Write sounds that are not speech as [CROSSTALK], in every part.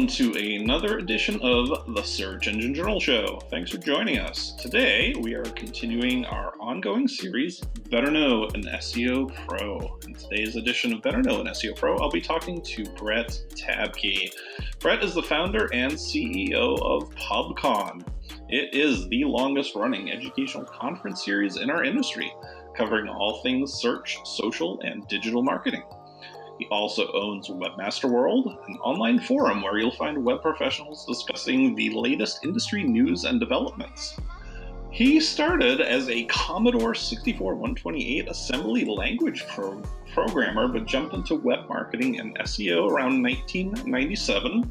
welcome to another edition of the Search Engine Journal Show. Thanks for joining us. Today, we are continuing our ongoing series, Better Know an SEO Pro. In today's edition of Better Know an SEO Pro, I'll be talking to Brett Tabke. Brett is the founder and CEO of PubCon. It is the longest running educational conference series in our industry, covering all things search, social, and digital marketing. He also owns Webmaster World, an online forum where you'll find web professionals discussing the latest industry news and developments. He started as a Commodore 64 128 assembly language pro- programmer, but jumped into web marketing and SEO around 1997.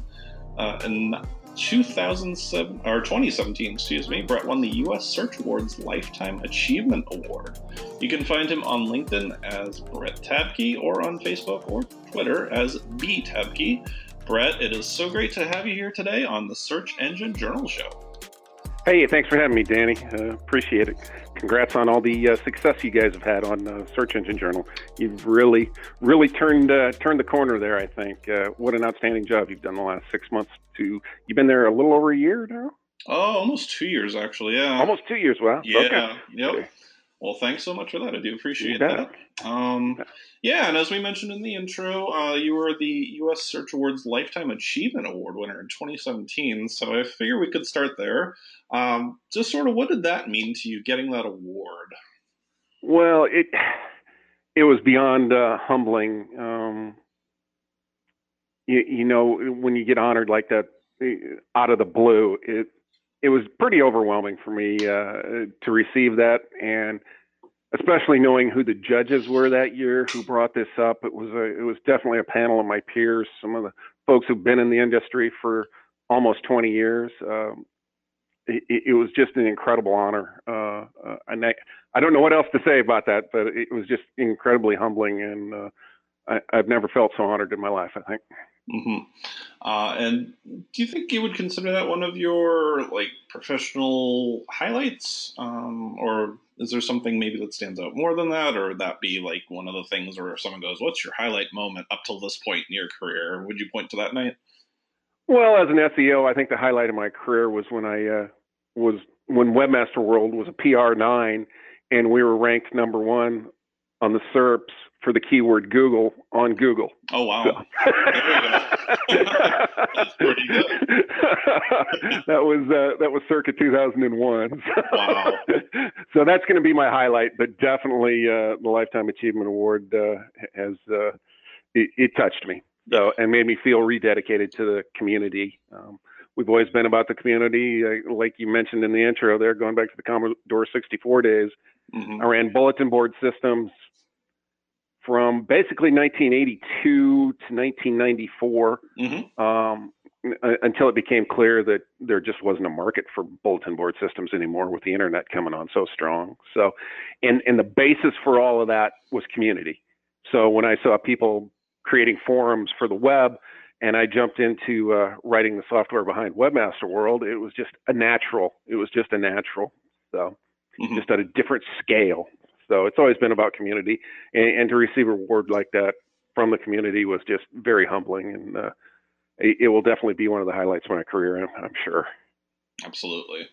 Uh, and 2007 or 2017, excuse me, Brett won the U.S. Search Awards Lifetime Achievement Award. You can find him on LinkedIn as Brett Tabke or on Facebook or Twitter as B Tabke. Brett, it is so great to have you here today on the Search Engine Journal Show. Hey, thanks for having me, Danny. Uh, appreciate it. Congrats on all the uh, success you guys have had on uh, Search Engine Journal. You've really, really turned uh, turned the corner there. I think. Uh, what an outstanding job you've done the last six months. To you've been there a little over a year now. Oh, almost two years actually. Yeah, almost two years. Wow. Yeah. Okay. Yep. Well, thanks so much for that. I do appreciate that. Um, yeah, and as we mentioned in the intro, uh, you were the U.S. Search Awards Lifetime Achievement Award winner in 2017. So I figure we could start there. Um, just sort of, what did that mean to you getting that award? Well, it it was beyond uh, humbling. Um, you, you know, when you get honored like that eh, out of the blue, it it was pretty overwhelming for me uh, to receive that, and especially knowing who the judges were that year who brought this up. It was a, it was definitely a panel of my peers, some of the folks who've been in the industry for almost 20 years. Um, it, it, was just an incredible honor, uh, uh, and I, I don't know what else to say about that, but it was just incredibly humbling, and uh, I, I've never felt so honored in my life. I think. Mm-hmm. Uh, and do you think you would consider that one of your like professional highlights, um, or is there something maybe that stands out more than that, or would that be like one of the things where if someone goes, "What's your highlight moment up till this point in your career?" Would you point to that night? Well, as an SEO, I think the highlight of my career was when I uh, was when Webmaster World was a PR nine, and we were ranked number one on the SERPs for the keyword Google on Google. Oh wow! So. [LAUGHS] That's pretty good. [LAUGHS] that was uh, that was circa 2001. So, [LAUGHS] wow! so that's going to be my highlight, but definitely uh, the Lifetime Achievement Award uh, has uh, it, it, touched me so and made me feel rededicated to the community. Um, we've always been about the community, uh, like you mentioned in the intro. There, going back to the Commodore 64 days. Mm-hmm. I ran bulletin board systems from basically 1982 to 1994 mm-hmm. um, until it became clear that there just wasn't a market for bulletin board systems anymore with the internet coming on so strong. So, and, and the basis for all of that was community. So when I saw people creating forums for the web and I jumped into uh, writing the software behind Webmaster World, it was just a natural. It was just a natural. So, mm-hmm. just at a different scale. So it's always been about community, and, and to receive a reward like that from the community was just very humbling, and uh, it, it, will definitely be one of the highlights of my career. I'm, I'm sure. Absolutely.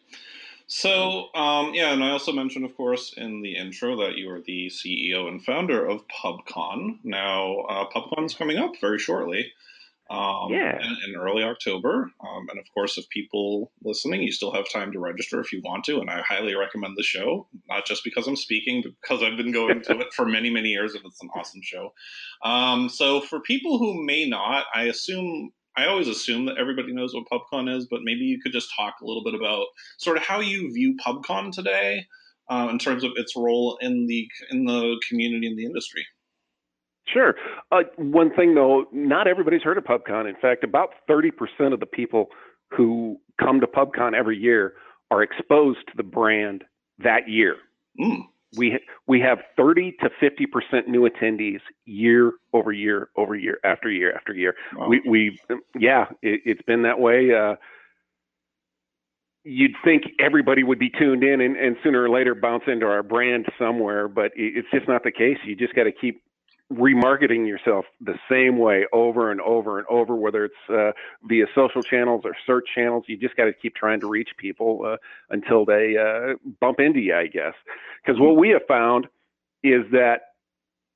So, um, yeah, and I also mentioned, of course, in the intro that you are the CEO and founder of PubCon. Now, uh, PubCon's coming up very shortly um, yeah. in, in, early October. Um, and of course, if people listening, you still have time to register if you want to. And I highly recommend the show, not just because I'm speaking, but because I've been going to it for many, many years and it's an awesome show. Um, so for people who may not, I assume. I always assume that everybody knows what PubCon is, but maybe you could just talk a little bit about sort of how you view PubCon today uh, in terms of its role in the in the community and the industry. Sure. Uh, one thing though, not everybody's heard of PubCon. In fact, about 30% of the people who come to PubCon every year are exposed to the brand that year. Mm. We we have 30 to 50 percent new attendees year over year over year after year after year. Wow. We we yeah, it, has been that way. Uh, you'd think everybody would be tuned in and, and, sooner or later bounce into our brand somewhere, but it's just not the case. You just got to keep remarketing yourself the same way over and over and over, whether it's uh, via social channels or search channels. You just got to keep trying to reach people uh, until they uh, bump into you, I guess. Because what we have found is that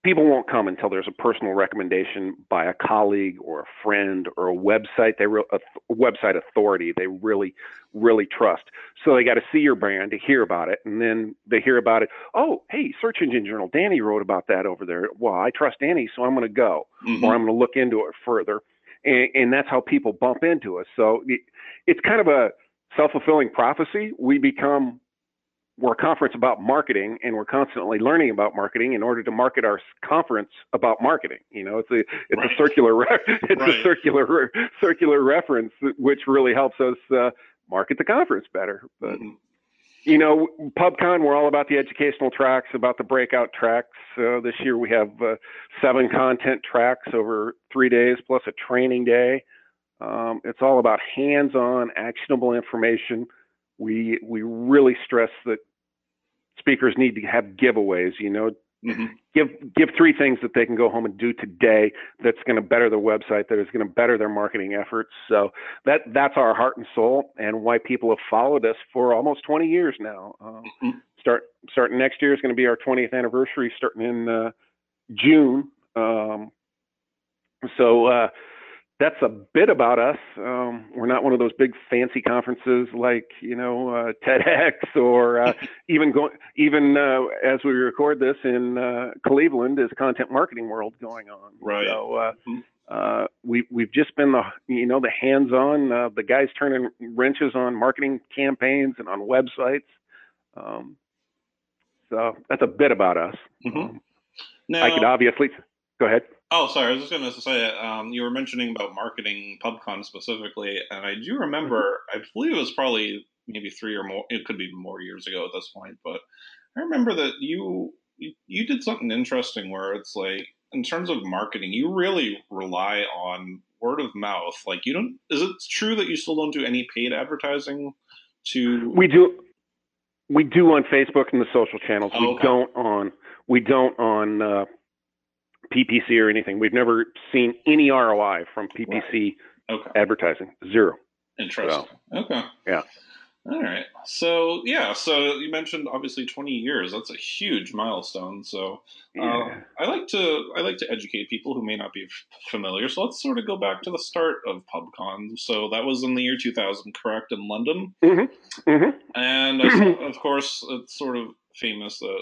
people won't come until there's a personal recommendation by a colleague or a friend or a website they re- a, website authority they really really trust. So they got to see your brand to hear about it and then they hear about it oh hey search engine journal danny wrote about that over there. Well i trust danny so i'm going to go mm-hmm. or i'm going to look into it further and, and that's how people bump into us. So it's kind of a self-fulfilling prophecy. We become we're a conference about marketing and we're constantly learning about marketing in order to market our conference about marketing you know it's a it's right. a circular re- [LAUGHS] it's right. a circular re- circular reference which really helps us uh, market the conference better but mm-hmm. you know pubcon we're all about the educational tracks about the breakout tracks uh, this year we have uh, seven content tracks over three days plus a training day um, it's all about hands-on actionable information we we really stress that speakers need to have giveaways. You know, mm-hmm. give give three things that they can go home and do today that's going to better their website, that is going to better their marketing efforts. So that that's our heart and soul, and why people have followed us for almost 20 years now. Um, mm-hmm. Start starting next year is going to be our 20th anniversary, starting in uh, June. Um, so uh, that's a bit about us. Um, we're not one of those big fancy conferences like you know uh, TEDx or uh, [LAUGHS] even going even uh, as we record this in uh, Cleveland is Content Marketing World going on. Right. So uh, mm-hmm. Uh, we we've just been the you know the hands-on the guys turning wrenches on marketing campaigns and on websites. Um, so that's a bit about us. Mm-hmm. Um, now, I could obviously go ahead. Oh, sorry. I was just going to say, um, you were mentioning about marketing PubCon specifically, and I do remember. I believe it was probably maybe three or more, it could be more years ago at this point, but I remember that you, you did something interesting where it's like, in terms of marketing, you really rely on word of mouth. Like, you don't, is it true that you still don't do any paid advertising to? We do. We do on Facebook and the social channels. Oh, okay. We don't on, we don't on, uh, PPC or anything. We've never seen any ROI from PPC right. okay. advertising. Zero. Interesting. So, okay. Yeah. All right. So yeah. So you mentioned obviously 20 years. That's a huge milestone. So uh, yeah. I like to I like to educate people who may not be f- familiar. So let's sort of go back to the start of PubCon. So that was in the year 2000, correct, in London. Mm-hmm. Mm-hmm. And uh, of course, it's sort of famous that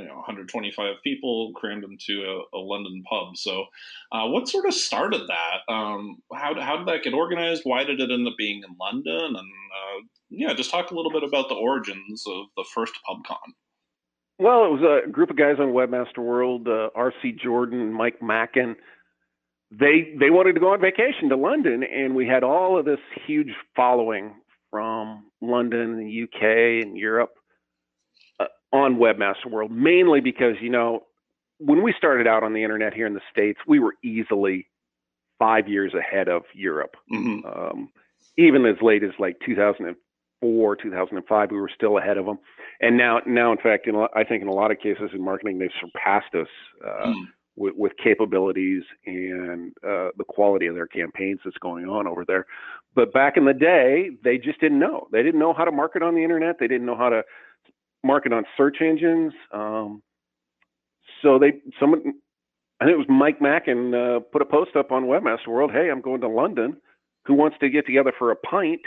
you know 125 people crammed into a, a London pub. So, uh, what sort of started that? Um, how how did that get organized? Why did it end up being in London? And uh, yeah, just talk a little bit about the origins of the first PubCon. Well, it was a group of guys on Webmaster World, uh, R.C. Jordan, Mike Mackin. They they wanted to go on vacation to London, and we had all of this huge following from London, the UK, and Europe on Webmaster World, mainly because, you know, when we started out on the internet here in the States, we were easily five years ahead of Europe. Mm-hmm. Um, even as late as like 2004, 2005, we were still ahead of them. And now, now in fact, in, I think in a lot of cases in marketing, they've surpassed us uh, mm. with, with, capabilities and uh, the quality of their campaigns that's going on over there. But back in the day, they just didn't know. They didn't know how to market on the internet. They didn't know how to market on search engines. Um, so they someone I think it was Mike Mackin uh, put a post up on Webmaster World. Hey, I'm going to London. Who wants to get together for a pint?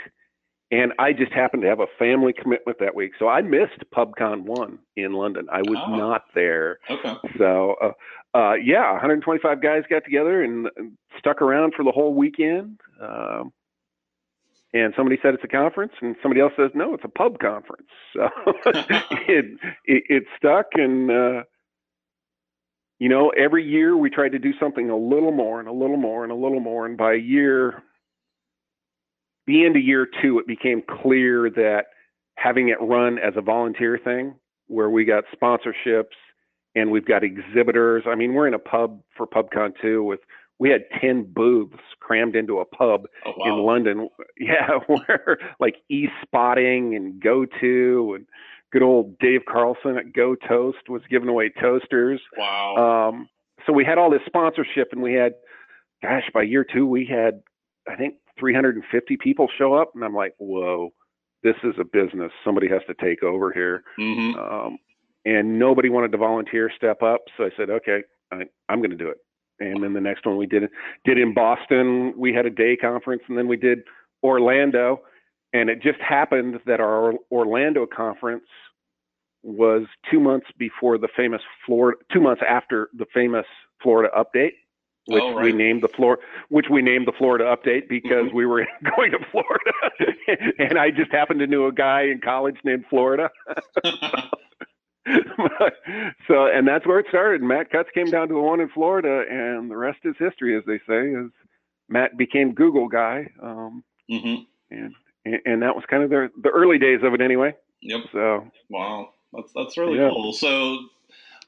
And I just happened to have a family commitment that week, so I missed PubCon one in London. I was oh. not there. Okay. So, uh, uh, yeah, 125 guys got together and stuck around for the whole weekend. Um, and somebody said it's a conference, and somebody else says no, it's a pub conference. [LAUGHS] So [LAUGHS] it, it, it stuck, and uh, you know, every year we tried to do something a little more and a little more and a little more, and by year, the end of year two, it became clear that having it run as a volunteer thing, where we got sponsorships and we've got exhibitors. I mean, we're in a pub for PubCon two with we had 10 booths crammed into a pub oh, wow. in London. [LAUGHS] Yeah, [LAUGHS] where like e spotting and go to and good old Dave Carlson at Go Toast was giving away toasters. Wow. Um, so we had all this sponsorship, and we had, gosh, by year two we had, I think, 350 people show up, and I'm like, whoa, this is a business. Somebody has to take over here. Mm-hmm. Um, and nobody wanted to volunteer, step up. So I said, okay, I, I'm going to do it. And then the next one we did did in Boston. We had a day conference, and then we did Orlando. And it just happened that our Orlando conference was two months before the famous Florida, two months after the famous Florida update, which Oh, right. we named the Flor, which we named the Florida update because Mhm. we were [LAUGHS] going to Florida, [LAUGHS] and I just happened to know a guy in college named Florida. [LAUGHS] [LAUGHS] so, and that's where it started. Matt Cutts came down to the one in Florida, and the rest is history, as they say. As Matt became Google guy, um, hmm and and that was kind of the the early days of it, anyway. Yep. So, Wow, that's that's really Yeah. cool. So,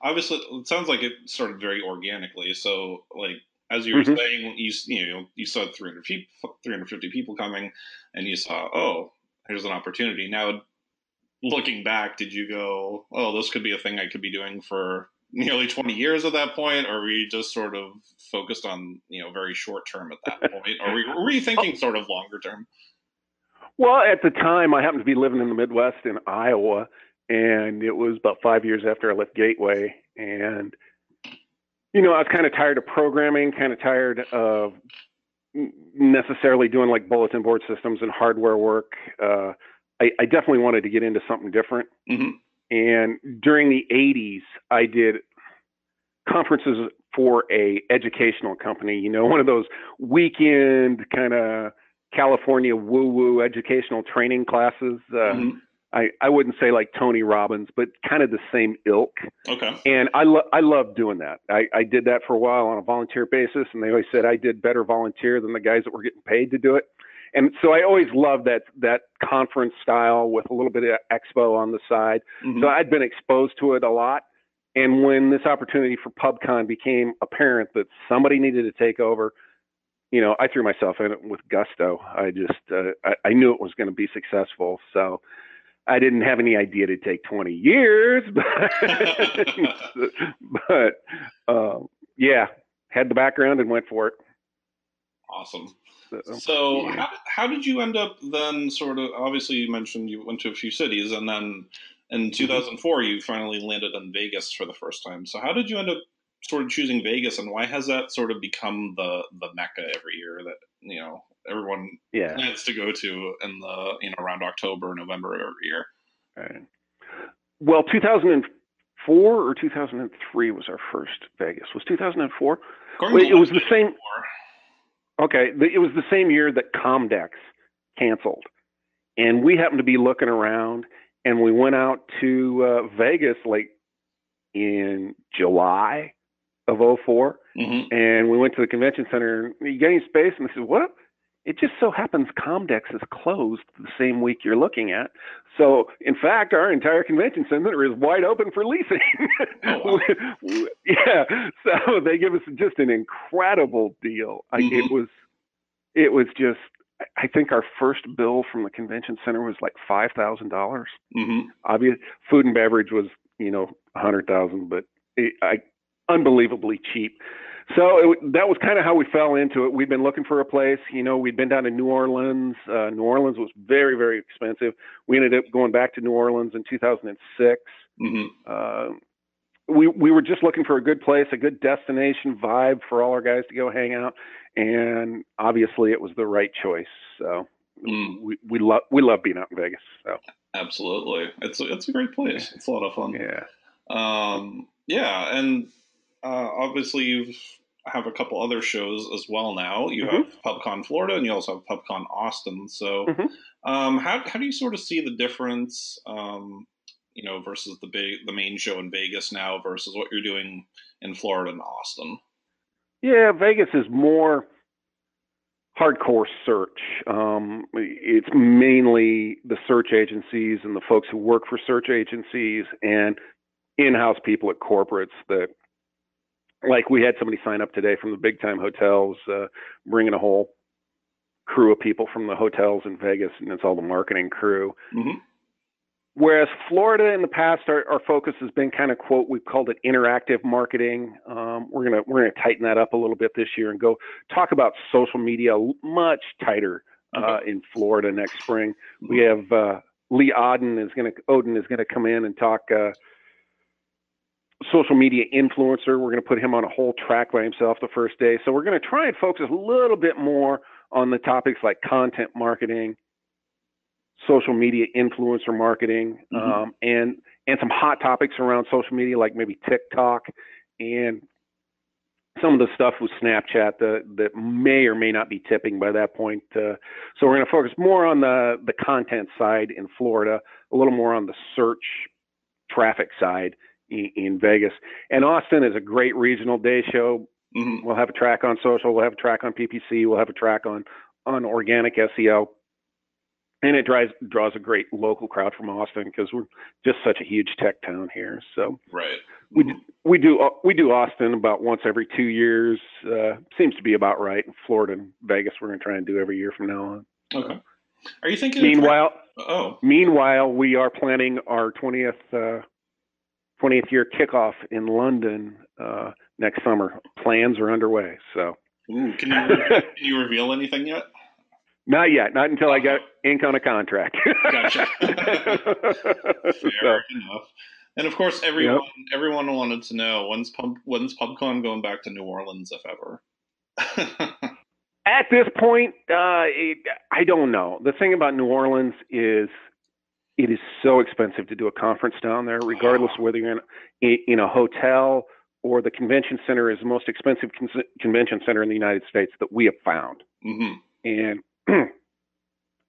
obviously, it sounds like it started very organically. So, like as you were Mhm. saying, you you know you saw 300 people, 350 people coming, and you saw oh, here's an opportunity. Now, looking back, did you go, oh, this could be a thing I could be doing for nearly 20 years at that point, or were you just sort of focused on you know very short term at that point, or were you, were you thinking sort of longer term? well, at the time, I happened to be living in the Midwest in Iowa, and it was about five years after I left Gateway, and you know, I was kind of tired of programming, kind of tired of necessarily doing like bulletin board systems and hardware work. Uh, I, I definitely wanted to get into something different. hmm And during the 80s, I did conferences for a educational company. You know, [LAUGHS] one of those weekend kind of California woo-woo educational training classes. Uh, hmm I, I wouldn't say like Tony Robbins, but kind of the same ilk Okay. and I lo- I love doing that. I, I did that for a while on a volunteer basis, and they always said I did better volunteer than the guys that were getting paid to do it. And so I always loved that that conference style with a little bit of expo on the side. Mhm. So I'd been exposed to it a lot. And when this opportunity for PubCon became apparent that somebody needed to take over, you know, I threw myself in it with gusto. I just uh, I, I knew it was going to be successful. So I didn't have any idea it'd take 20 years, [LAUGHS] but, but um, yeah, had the background and went for it. Awesome. So, yeah. how, how did you end up then? Sort of, obviously, you mentioned you went to a few cities, and then in mm-hmm. 2004, you finally landed in Vegas for the first time. So, how did you end up sort of choosing Vegas, and why has that sort of become the the mecca every year that you know everyone yeah. plans to go to in the you know around October, November every year? Right. Well, 2004 or 2003 was our first Vegas. Was 2004? According Wait, it was the same. Okay, it was the same year that Comdex canceled, and we happened to be looking around, and we went out to uh, Vegas like in July of 04, Mhm. and we went to the convention center. You got any space? And they said, "What?" It just so happens Comdex is closed the same week you're looking at. So, in fact, our entire convention center is wide open for leasing. Oh, [LAUGHS] yeah, so they give us just an incredible deal. I, Mhm. It was, it was just. I think our first bill from the convention center was like five thousand dollars. Mhm. Obvious food and beverage was, you know, a hundred thousand, but it, I unbelievably cheap. So it, that was kind of how we fell into it. We'd been looking for a place. You know, we'd been down to New Orleans. Uh, New Orleans was very, very expensive. We ended up going back to New Orleans in 2006. Mhm. Uh, we we were just looking for a good place, a good destination vibe for all our guys to go hang out, and obviously it was the right choice. So Mm. we we love we love being out in Vegas. So Absolutely, it's a, it's a great place. It's a lot of fun. yeah. Um, yeah, and uh, obviously you have a couple other shows as well now. You Mhm. have PubCon Florida, and you also have PubCon Austin. So, Mhm. um, how how do you sort of see the difference? Um, you know, versus the big the main show in Vegas now versus what you're doing in Florida and Austin. Yeah, Vegas is more hardcore search. Um, it's mainly the search agencies and the folks who work for search agencies and in-house people at corporates that, like we had somebody sign up today from the big time hotels, uh, bringing a whole crew of people from the hotels in Vegas, and it's all the marketing crew. hmm Whereas Florida in the past, our, our focus has been kind of quote we've called it interactive marketing. Um, we're gonna we're gonna tighten that up a little bit this year and go talk about social media much tighter uh, in Florida next spring. We have uh, Lee Odden is gonna Odden is gonna come in and talk uh, social media influencer. We're gonna put him on a whole track by himself the first day. So we're gonna try and focus a little bit more on the topics like content marketing social media influencer marketing, mm-hmm. um, and and some hot topics around social media like maybe TikTok and some of the stuff with Snapchat that that may or may not be tipping by that point. Uh, so we're going to focus more on the the content side in Florida, a little more on the search traffic side in, in Vegas. And Austin is a great regional day show. Mm-hmm. We'll have a track on social. We'll have a track on PPC. We'll have a track on on organic SEO and it draws draws a great local crowd from Austin because we're just such a huge tech town here. So right, we do, we do we do Austin about once every two years. Uh, seems to be about right. Florida and Vegas, we're going to try and do every year from now on. Okay. Are you thinking? Meanwhile, oh, meanwhile, we are planning our twentieth uh, twentieth year kickoff in London uh, next summer. Plans are underway. So, Ooh, can you can you reveal anything yet? Not yet. Not until I got ink on a contract. gotcha. [LAUGHS] Fair so. enough. And of course, everyone yep. everyone wanted to know when's pub when's PubCon going back to New Orleans, if ever. [LAUGHS] At this point, uh, it, I don't know. The thing about New Orleans is it is so expensive to do a conference down there, regardless of whether you're in, in a hotel or the convention center is the most expensive con- convention center in the United States that we have found. Mm-hmm. And [CLEARS THROAT]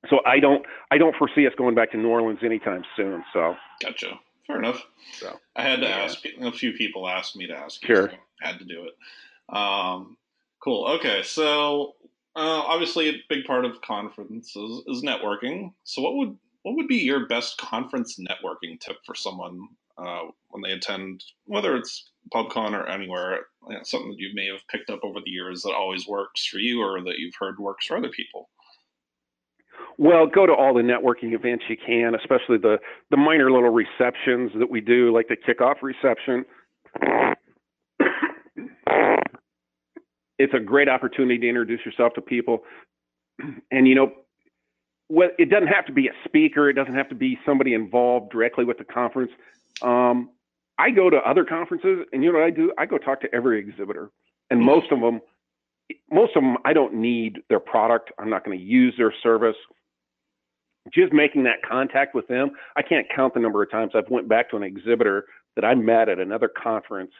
so I don't I don't foresee us going back to New Orleans anytime soon. So gotcha. Fair enough. So I had to yeah. ask a few people asked me to ask. You, sure. So I had to do it. Um, cool. Okay. So uh, obviously, a big part of conferences is networking. So what would what would be your best conference networking tip for someone uh, when they attend, whether it's PubCon or anywhere? You know, something that you may have picked up over the years that always works for you, or that you've heard works for other people. Well, go to all the networking events you can, especially the the minor little receptions that we do, like the kickoff reception. it's a great opportunity to introduce yourself to people, and you know, well, it doesn't have to be a speaker. It doesn't have to be somebody involved directly with the conference. Um, I go to other conferences, and you know what I do? I go talk to every exhibitor, and most of them, most of them, I don't need their product. I'm not going to use their service just making that contact with them, I can't count the number of times I've went back to an exhibitor that I met at another conference,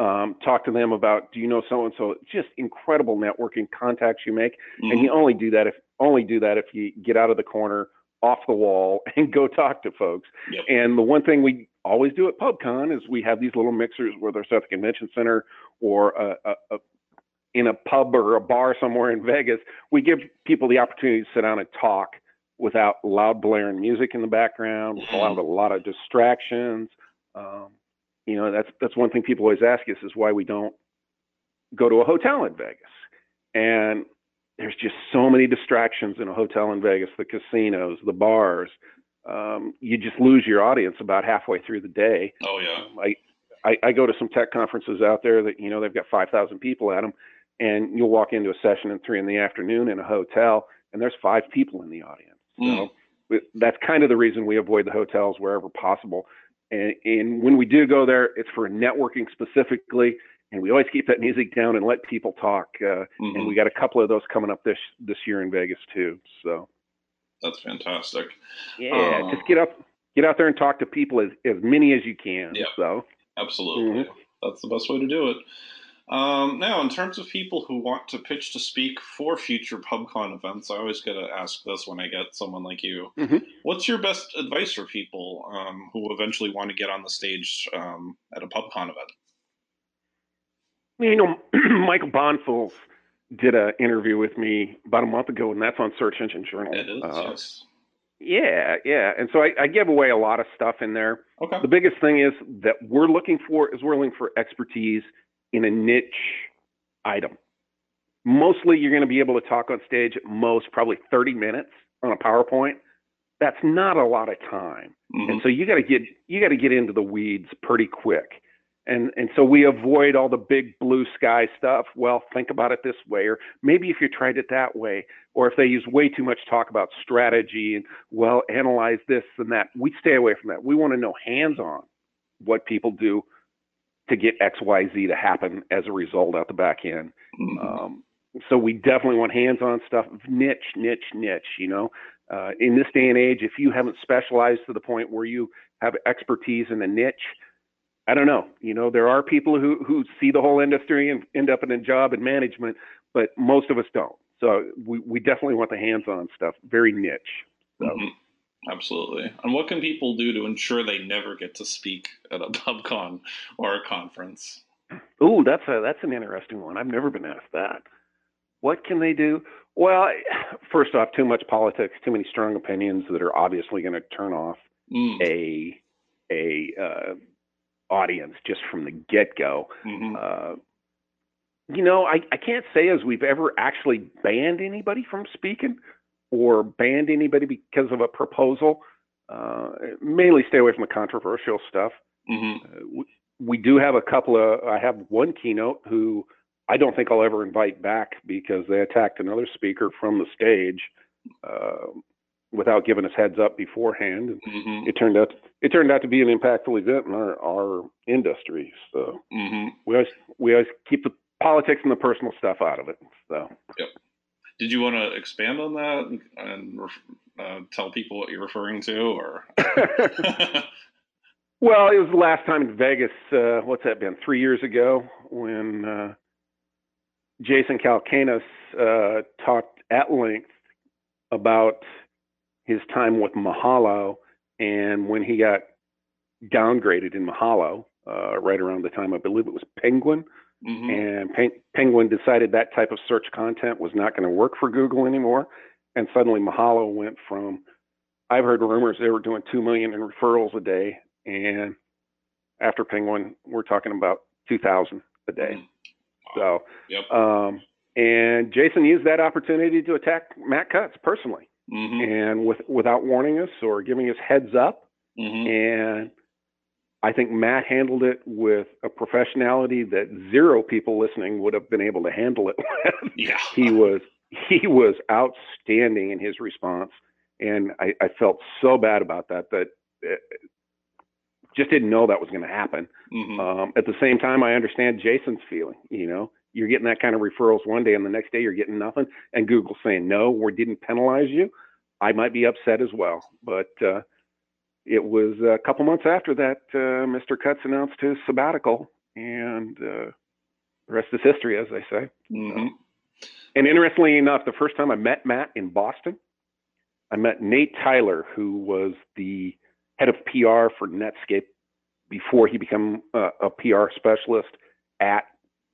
um, talk to them about, do you know so and so? Just incredible networking contacts you make, mm-hmm. and you only do that if only do that if you get out of the corner, off the wall, [LAUGHS] and go talk to folks. Yep. And the one thing we always do at PubCon is we have these little mixers, whether it's at the convention center or a, a, a in a pub or a bar somewhere in Vegas, we give people the opportunity to sit down and talk without loud blaring music in the background, without a lot of distractions. Um, you know, that's that's one thing people always ask us is why we don't go to a hotel in Vegas. And there's just so many distractions in a hotel in Vegas, the casinos, the bars. Um, you just lose your audience about halfway through the day. Oh yeah. Um, I, I, I go to some tech conferences out there that you know they've got 5,000 people at them, and you'll walk into a session at three in the afternoon in a hotel, and there's five people in the audience. Mm. So that's kind of the reason we avoid the hotels wherever possible. And, and when we do go there, it's for networking specifically, and we always keep that music down and let people talk. Uh, mm-hmm. And we got a couple of those coming up this this year in Vegas too. So that's fantastic. Yeah, uh, just get up, get out there and talk to people as as many as you can. Yeah, so absolutely, mm-hmm. that's the best way to do it. Um, now, in terms of people who want to pitch to speak for future PubCon events, I always get to ask this when I get someone like you. Mm-hmm. What's your best advice for people um, who eventually want to get on the stage um, at a PubCon event? You know, [CLEARS THROAT] Michael Bonfils did an interview with me about a month ago, and that's on Search Engine Journal. It is, uh, yes. Yeah, yeah. And so I, I, give away a lot of stuff in there. Okay. The biggest thing is that we're looking for is we're looking for expertise in a niche item. Mostly, you're going to be able to talk on stage at most probably 30 minutes on a PowerPoint. that's not a lot of time. Mm-hmm. And so you got to get you got to get into the weeds pretty quick. And and so we avoid all the big blue sky stuff. Well, think about it this way or maybe if you tried it that way or if they use way too much talk about strategy and well, analyze this and that. We stay away from that. We want to know hands-on what people do to get XYZ to happen as a result at the back end. Mm-hmm. Um, so we definitely want hands-on stuff, niche, niche, niche. You know, uh, in this day and age, if you haven't specialized to the point where you have expertise in a niche, I don't know. You know, there are people who who see the whole industry and end up in a job in management, but most of us don't. So we we definitely want the hands-on stuff, very niche. So. Mm-hmm. Absolutely. And what can people do to ensure they never get to speak at a [LAUGHS] PubCon or a conference? Ooh, that's a that's an interesting one. I've never been asked that. What can they do? Well, [SIGHS] first off, too much politics, too many strong opinions that are obviously going to turn off mm. a a uh, audience just from the get go. Mm-hmm. Uh, you know, I, I can't say as we've ever actually banned anybody from speaking or banned anybody because of a proposal. Uh, mainly stay away from the controversial stuff. Mm-hmm. Uh, we, we, do have a couple of. I have one keynote who I don't think I'll ever invite back because they attacked another speaker from the stage uh, without giving us heads up beforehand. Mm-hmm. It turned out it turned out to be an impactful event in our, our industry. So mm-hmm. we always we always keep the politics and the personal stuff out of it. So. Yep. Did you want to expand on that and uh, tell people what you're referring to, or? [LAUGHS] well, it was the last time in Vegas. Uh, what's that been? Three years ago, when uh, Jason Calacanis uh, talked at length about his time with Mahalo and when he got downgraded in Mahalo, uh, right around the time I believe it was Penguin Mm-hmm. And Pen- Penguin decided that type of search content was not going to work for Google anymore. And suddenly Mahalo went from, I've heard rumors they were doing 2 million in referrals a day. And after Penguin, we're talking about 2,000 a day. Mm-hmm. So, yep. um, and Jason used that opportunity to attack Matt Cutts personally, mm-hmm. and with without warning us or giving us heads up. Mm-hmm. And I think Matt handled it with a professionality that zero people listening would have been able to handle it [LAUGHS] with. Yeah. he was he was outstanding in his response, and I, I felt so bad about that that it, uh, just didn't know that was going to happen. Mm-hmm. Um, at the same time, I understand Jason's feeling. You know, you're getting that kind of referrals one day, and the next day you're getting nothing, and Google saying no, we didn't penalize you. I might be upset as well, but uh, it was a couple months after that uh, Mr. Cutts announced his sabbatical, and uh, the rest is history, as they say. Mm-hmm. And interestingly enough, the first time I met Matt in Boston, I met Nate Tyler, who was the head of PR for Netscape before he became a, a PR specialist at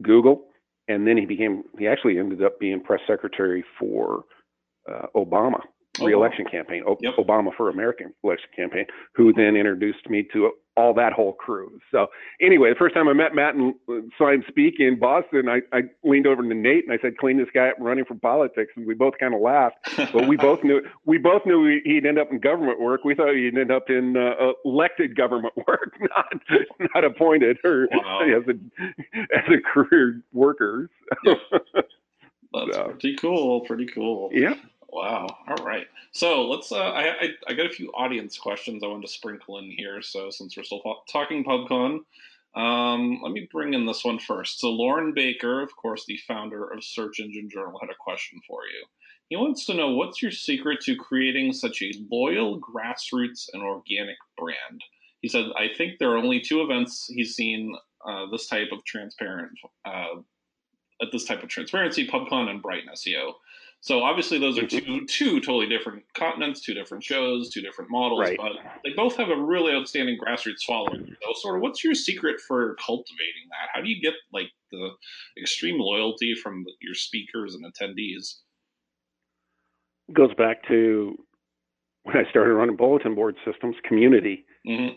Google, and then he became he actually ended up being press secretary for uh, Obama reelection oh. campaign, o- yep. Obama for American election campaign, who then introduced me to all that whole crew. So anyway, the first time I met Matt and saw him speak in Boston, I, I leaned over to Nate and I said, "Clean this guy up running for politics," and we both kind of laughed. [LAUGHS] But we both knew we both knew he'd end up in government work. We thought he'd end up in uh, elected government [LAUGHS] work, not not appointed or wow. [LAUGHS] as a as a career worker. That's so. pretty cool. Pretty cool. Yeah. Wow. All right. So let's. Uh, I, I, I got a few audience questions I wanted to sprinkle in here. So since we're still talking PubCon, um, let me bring in this one first. So Loren Baker, of course, the founder of Search Engine Journal, had a question for you. He wants to know what's your secret to creating such a loyal grassroots and organic brand. He said, I think there are only two events he's seen uh, this type of transparent uh, at this type of transparency: PubCon and Brighton SEO. So obviously those are two two totally different continents, two different shows, two different models, right. but they both have a really outstanding grassroots following. So sort of what's your secret for cultivating that? How do you get like the extreme loyalty from your speakers and attendees? It goes back to when I started running bulletin board systems, community. Mm-hmm.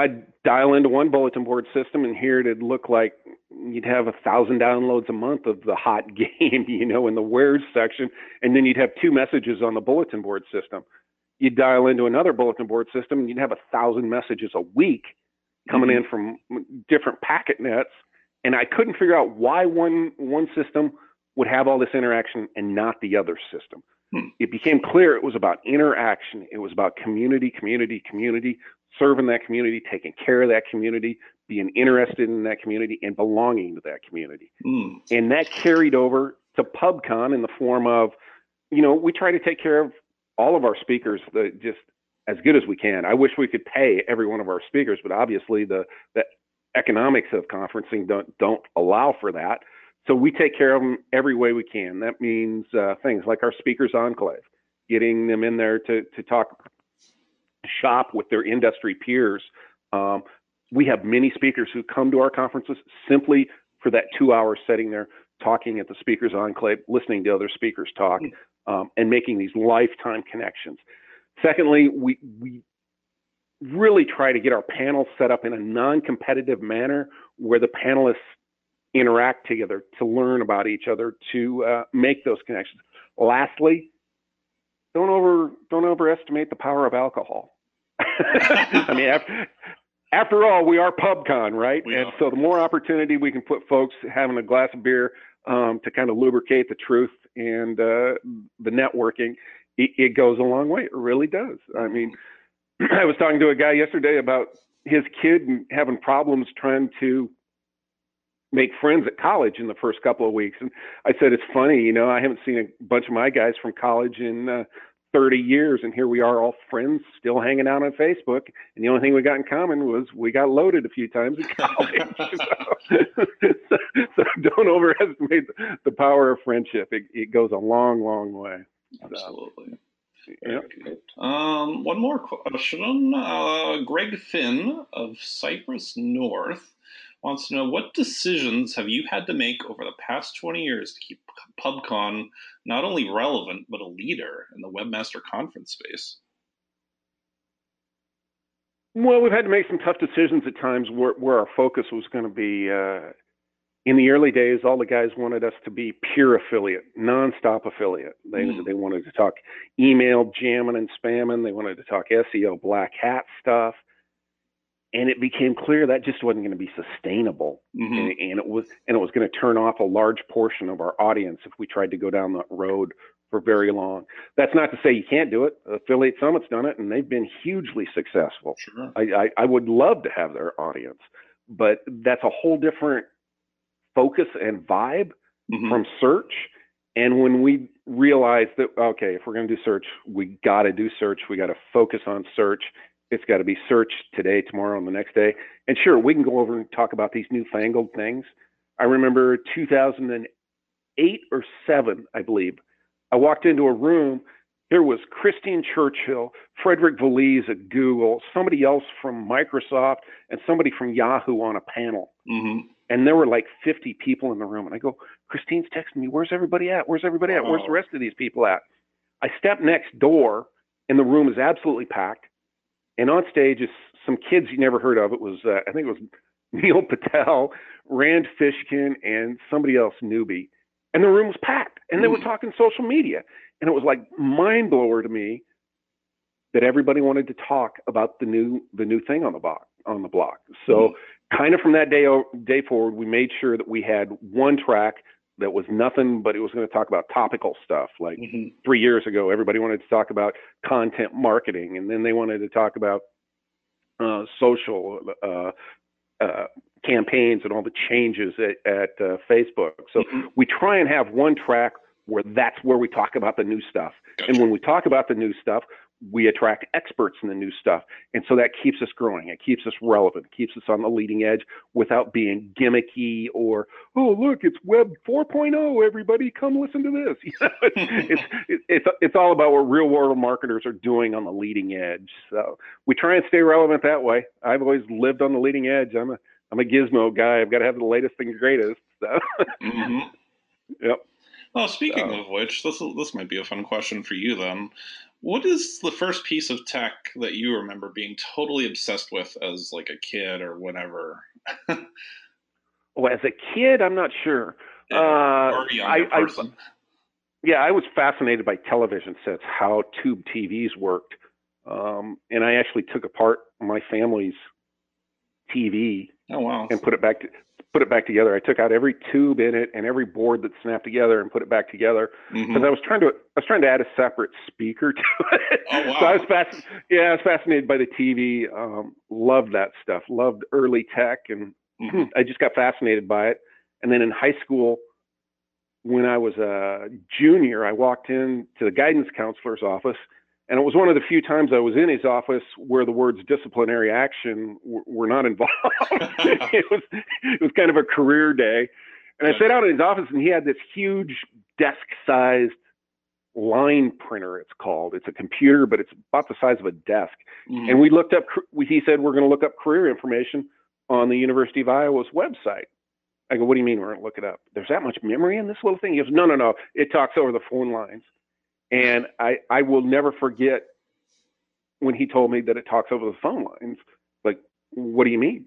I'd dial into one bulletin board system and here it'd look like you'd have a thousand downloads a month of the hot [LAUGHS] game, you know, in the wares section, and then you'd have two messages on the bulletin board system. you'd dial into another bulletin board system and you'd have a thousand messages a week coming mm-hmm. in from different packet nets. And I couldn't figure out why one one system would have all this interaction and not the other system. Hmm. It became clear it was about interaction. It was about community, community, community, serving that community, taking care of that community, being interested in that community, and belonging to that community. Hmm. And that carried over to PubCon in the form of, you know, we try to take care of all of our speakers the, just as good as we can. I wish we could pay every one of our speakers, but obviously the the economics of conferencing don't don't allow for that. So we take care of them every way we can. That means uh, things like our speakers enclave, getting them in there to to talk shop with their industry peers. Um, we have many speakers who come to our conferences simply for that two hours sitting there talking at the speakers enclave, listening to other speakers talk, hmm. um, and making these lifetime connections. Secondly, we we really try to get our panels set up in a non-competitive manner where the panelists interact together to learn about each other to uh, make those connections. Lastly, don't over don't overestimate the power of alcohol. [LAUGHS] I mean, after, after all, we are PubCon, right? We and are. so the more opportunity we can put folks having a glass of beer um, to kind of lubricate the truth and uh, the networking, it, it, goes a long way. It really does. I mean, [CLEARS THROAT] I was talking to a guy yesterday about his kid having problems trying to make friends at college in the first couple of weeks. And I said, it's funny, you know, I haven't seen a bunch of my guys from college in uh, 30 years, and here we are, all friends, still hanging out on Facebook. And the only thing we got in common was we got loaded a few times in [LAUGHS] college. [LAUGHS] so, so, so, don't overestimate the power of friendship. It, it goes a long, long way. Absolutely. So, Um, one more question. Uh, Greg Finn of Cypress North wants to know what decisions have you had to make over the past 20 years to keep PubCon not only relevant but a leader in the webmaster conference space? Well, we've had to make some tough decisions at times where, where our focus was going to be. Uh, in the early days, all the guys wanted us to be pure affiliate, nonstop affiliate. They mm. they wanted to talk email jamming and spamming. They wanted to talk SEO black hat stuff and it became clear that just wasn't going to be sustainable. Mm-hmm. and, and, it was and it was going to turn off a large portion of our audience if we tried to go down that road for very long. That's not to say you can't do it. Affiliate summit's done it and they've been hugely successful. Sure. I, I, I would love to have their audience but that's a whole different focus and vibe mm-hmm. from search. And when we realized that okay if we're going to do search we got to do search. We got to focus on search it's got to be searched today, tomorrow, and the next day. And sure, we can go over and talk about these newfangled things. I remember 2008 or seven, I believe. I walked into a room. There was Christine Churchill, Frederick Vallaeys at Google, somebody else from Microsoft, and somebody from Yahoo on a panel. Mm-hmm. And there were like 50 people in the room. And I go, Christine's texting me, Where's everybody at? Where's everybody at? Where's the rest of these people at? I step next door, and the room is absolutely packed. And on stage is some kids you never heard of. It was, uh, I think it was Neil Patel, Rand Fishkin, and somebody else, newbie. And the room was packed, and they were hmm. talking social media. And it was like mind blower to me that everybody wanted to talk about the new the new thing on the block on the block. So mm-hmm. kind of from that day day forward, we made sure that we had one track that was nothing but it was going to talk about topical stuff. Like mm-hmm. three years ago, everybody wanted to talk about content marketing, and then they wanted to talk about uh, social uh, uh, campaigns and all the changes at, at uh, Facebook. So mm-hmm. we try and have one track where that's where we talk about the new stuff. Gotcha. And when we talk about the new stuff, we attract experts in the new stuff. And so that keeps us growing. It keeps us relevant, it keeps us on the leading edge without being gimmicky or, oh, look, it's Web 4.0, everybody, come listen to this. [LAUGHS] [LAUGHS] it's, it's, it's, it's all about what real world marketers are doing on the leading edge. So we try and stay relevant that way. I've always lived on the leading edge. I'm a, I'm a gizmo guy. I've got to have the latest and greatest. So. mm-hmm. [LAUGHS] Yep. Oh, speaking of which, this this might be a fun question for you then. What is the first piece of tech that you remember being totally obsessed with as like a kid or whatever? [LAUGHS] well, as a kid, I'm not sure. Yeah, uh, I, I, yeah, I was fascinated by television sets, how tube TVs worked um, and I actually took apart my family's TV Oh wow. and put it back to put it back together. I took out every tube in it and every board that snapped together and put it back together because Mhm. I was trying to I was trying to add a separate speaker to [LAUGHS] it. Oh, wow. So I was fasc- yeah, I was fascinated by the TV. Um, loved that stuff. Loved early tech, and [CLEARS THROAT] Mhm. I just got fascinated by it. And then in high school, when I was a junior, I walked in to the guidance counselor's office, and it was one of the few times I was in his office where the words disciplinary action w- were not involved. [LAUGHS] [LAUGHS] it was it was kind of a career day, and I sat out in his office, and he had this huge desk-sized line printer. It's called. It's a computer, but it's about the size of a desk. Mhm. And we looked up. we- He said we're going to look up career information on the University of Iowa's website. I go, what do you mean we're going to look it up? There's that much memory in this little thing? He goes, no, no, no. It talks over the phone lines. And I, I will never forget when he told me that it talks over the phone lines. Like, what do you mean?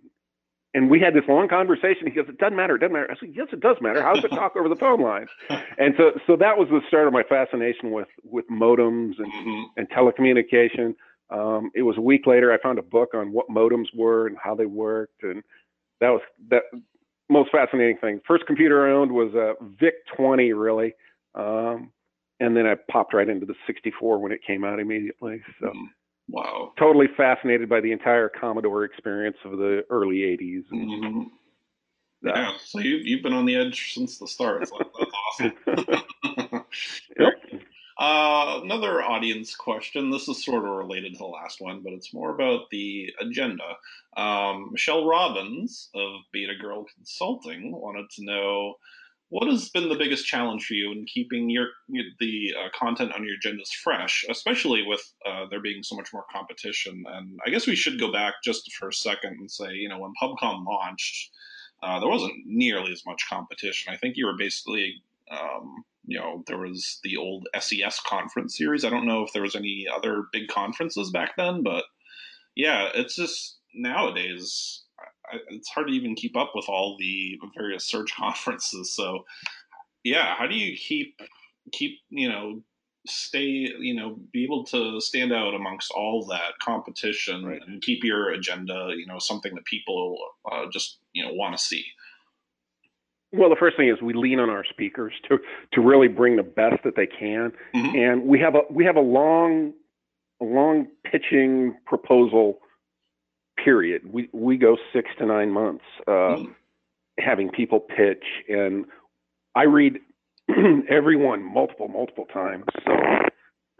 And we had this long conversation. He goes, it doesn't matter. It doesn't matter. I said, yes, it does matter. How does it talk over the phone lines? [LAUGHS] And so, so that was the start of my fascination with, with modems and, Mhm. and telecommunication. Um, it was a week later. I found a book on what modems were and how they worked, and that was that most fascinating thing. First computer I owned was a VIC 20, really, um, and then I popped right into the 64 when it came out immediately. So. Wow. totally fascinated by the entire Commodore experience of the early 80s. And, Mhm. uh, Yeah. So you've you've been on the edge since the start. So that's awesome. [LAUGHS] Yep. Uh, another audience question. This is sort of related to the last one, but it's more about the agenda. Um, Michelle Robbins of Beta Girl Consulting wanted to know what has been the biggest challenge for you in keeping your the uh, content on your agendas fresh, especially with uh, there being so much more competition. And I guess we should go back just for a second and say, you know, when PubCon launched, uh, there wasn't nearly as much competition. I think you were basically um, you know, there was the old SES conference series. I don't know if there was any other big conferences back then, but yeah, it's just nowadays it's hard to even keep up with all the various search [LAUGHS] conferences. So yeah, how do you keep keep you know stay you know be able to stand out amongst all that competition Right. and keep your agenda you know something that people uh, just you know want to see. Well, the first thing is we lean on our speakers to to really bring the best that they can, Mhm. and we have a we have a long a long pitching proposal period. We we go six to nine months uh, Mhm. having people pitch, and I read [CLEARS THROAT] everyone multiple multiple times. So [CLEARS THROAT]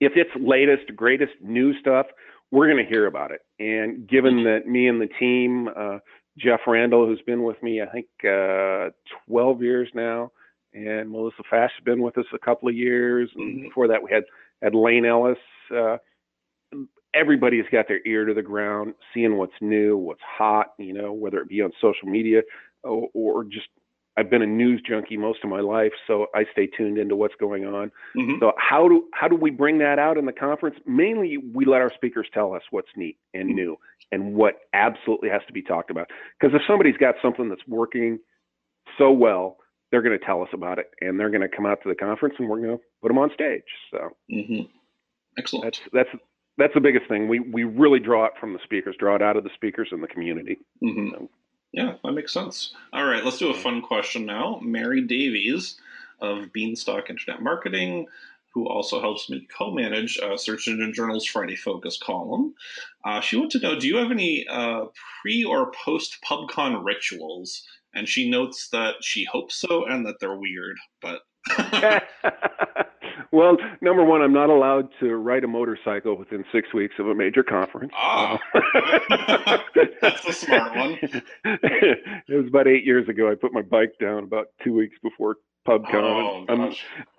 if it's latest greatest new stuff, we're going to hear about it. And given that me and the team. Uh, Jeff Randall, who's been with me, I think, uh, 12 years now, and Melissa Fach has been with us a couple of years. And Mhm. before that, we had had Lane Ellis. Uh, everybody's got their ear to the ground, seeing what's new, what's hot. You know, whether it be on social media or, or just. I've been a news junkie most of my life, so I stay tuned into what's going on. Mhm. So how do how do we bring that out in the conference? Mainly, we let our speakers tell us what's neat and new and what absolutely has to be talked about. Because if somebody's got something that's working so well, they're going to tell us about it, and they're going to come out to the conference, and we're going to put them on stage. So Mhm. Excellent. that's that's that's the biggest thing. We we really draw it from the speakers, draw it out of the speakers and the community. hmm So- Yeah, that makes sense. All right, let's do a fun question now. Mary Davies of Beanstalk Internet Marketing, who also helps me co-manage uh, Search Engine Journal's Friday Focus column. Uh, she wanted to know: Do you have any uh, pre or post PubCon rituals? And she notes that she hopes so, and that they're weird. But [LAUGHS] [LAUGHS] [LAUGHS] well, number one, I'm not allowed to ride a motorcycle within six weeks of a major conference. Ah. [LAUGHS] That's a smart one. [LAUGHS] it was about eight years ago. I put my bike down about two weeks before PubCon. oh I'm, gosh, [LAUGHS]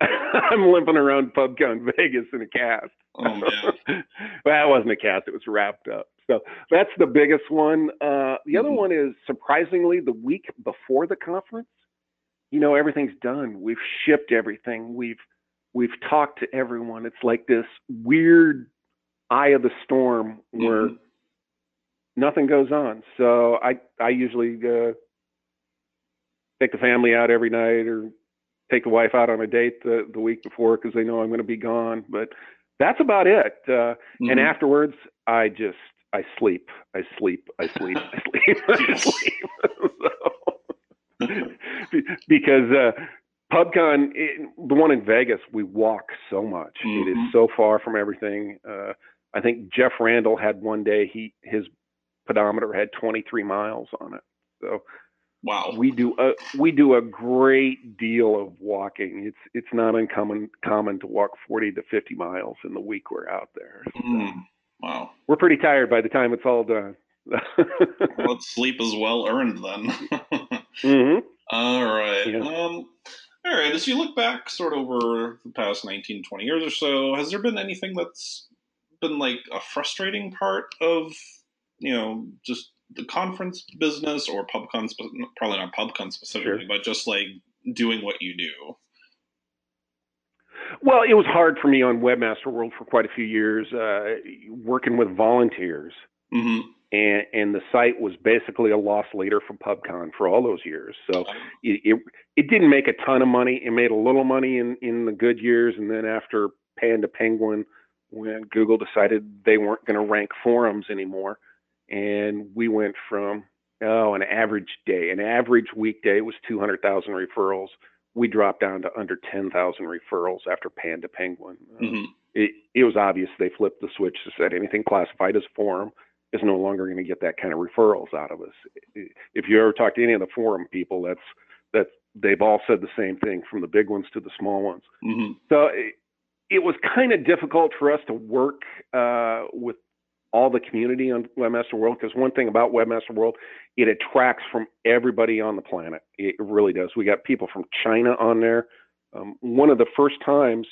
I'm limping around PubCon Vegas in a cast. oh man, well, it wasn't a cast; it was wrapped up. So that's the biggest one. Uh, the other Mhm. one is surprisingly the week before the conference. You know, everything's done. We've shipped everything. We've we've talked to everyone. It's like this weird eye of the storm where Mhm. nothing goes on. So I I usually uh, take the family out every night or take the wife out on a date the, the week before because they know I'm going to be gone. But that's about it. Uh, mm-hmm. And afterwards, I just I sleep, I sleep, I sleep, I [LAUGHS] sleep, I sleep. [LAUGHS] so, because uh, PubCon, it, the one in Vegas, we walk so much. Mm-hmm. It is mm-hmm. so far from everything. Uh, I think Jeff Randall had one day he his pedometer had 23 miles on it. So wow, we do a we do a great deal of walking. It's it's not uncommon common to walk 40 to 50 miles in the week we're out there. So mm, wow, we're pretty tired by the time it's all done. well, sleep is well earned then. [LAUGHS] mm-hmm. [LAUGHS] All right. Yeah. Um, all right. As you look back, sort of over the past 19, 20 years or so, has there been anything that's been like a frustrating part of, you know, just the conference business or PubCon, probably not PubCon specifically, sure. but just like doing what you do? Well, it was hard for me on Webmaster World for quite a few years, uh, working with volunteers. Mm-hmm and and the site was basically a loss leader for PubCon for all those years. So it, it, it didn't make a ton of money. It made a little money in in the good years, and then after Panda Penguin, when Google decided they weren't going to rank forums anymore, and we went from oh an average day, an average weekday was 200,000 referrals. We dropped down to under 10,000 referrals after Panda Penguin. Mm-hmm. it, it was obvious they flipped the switch to said anything classified as forum is no longer going to get that kind of referrals out of us. If you ever talk to any of the forum people, that's that they've all said the same thing, from the big ones to the small ones. Mm-hmm. So it, it, was kind of difficult for us to work uh, with all the community on Webmaster World because one thing about Webmaster World, it attracts from everybody on the planet. It really does. We got people from China on there. Um, one of the first times.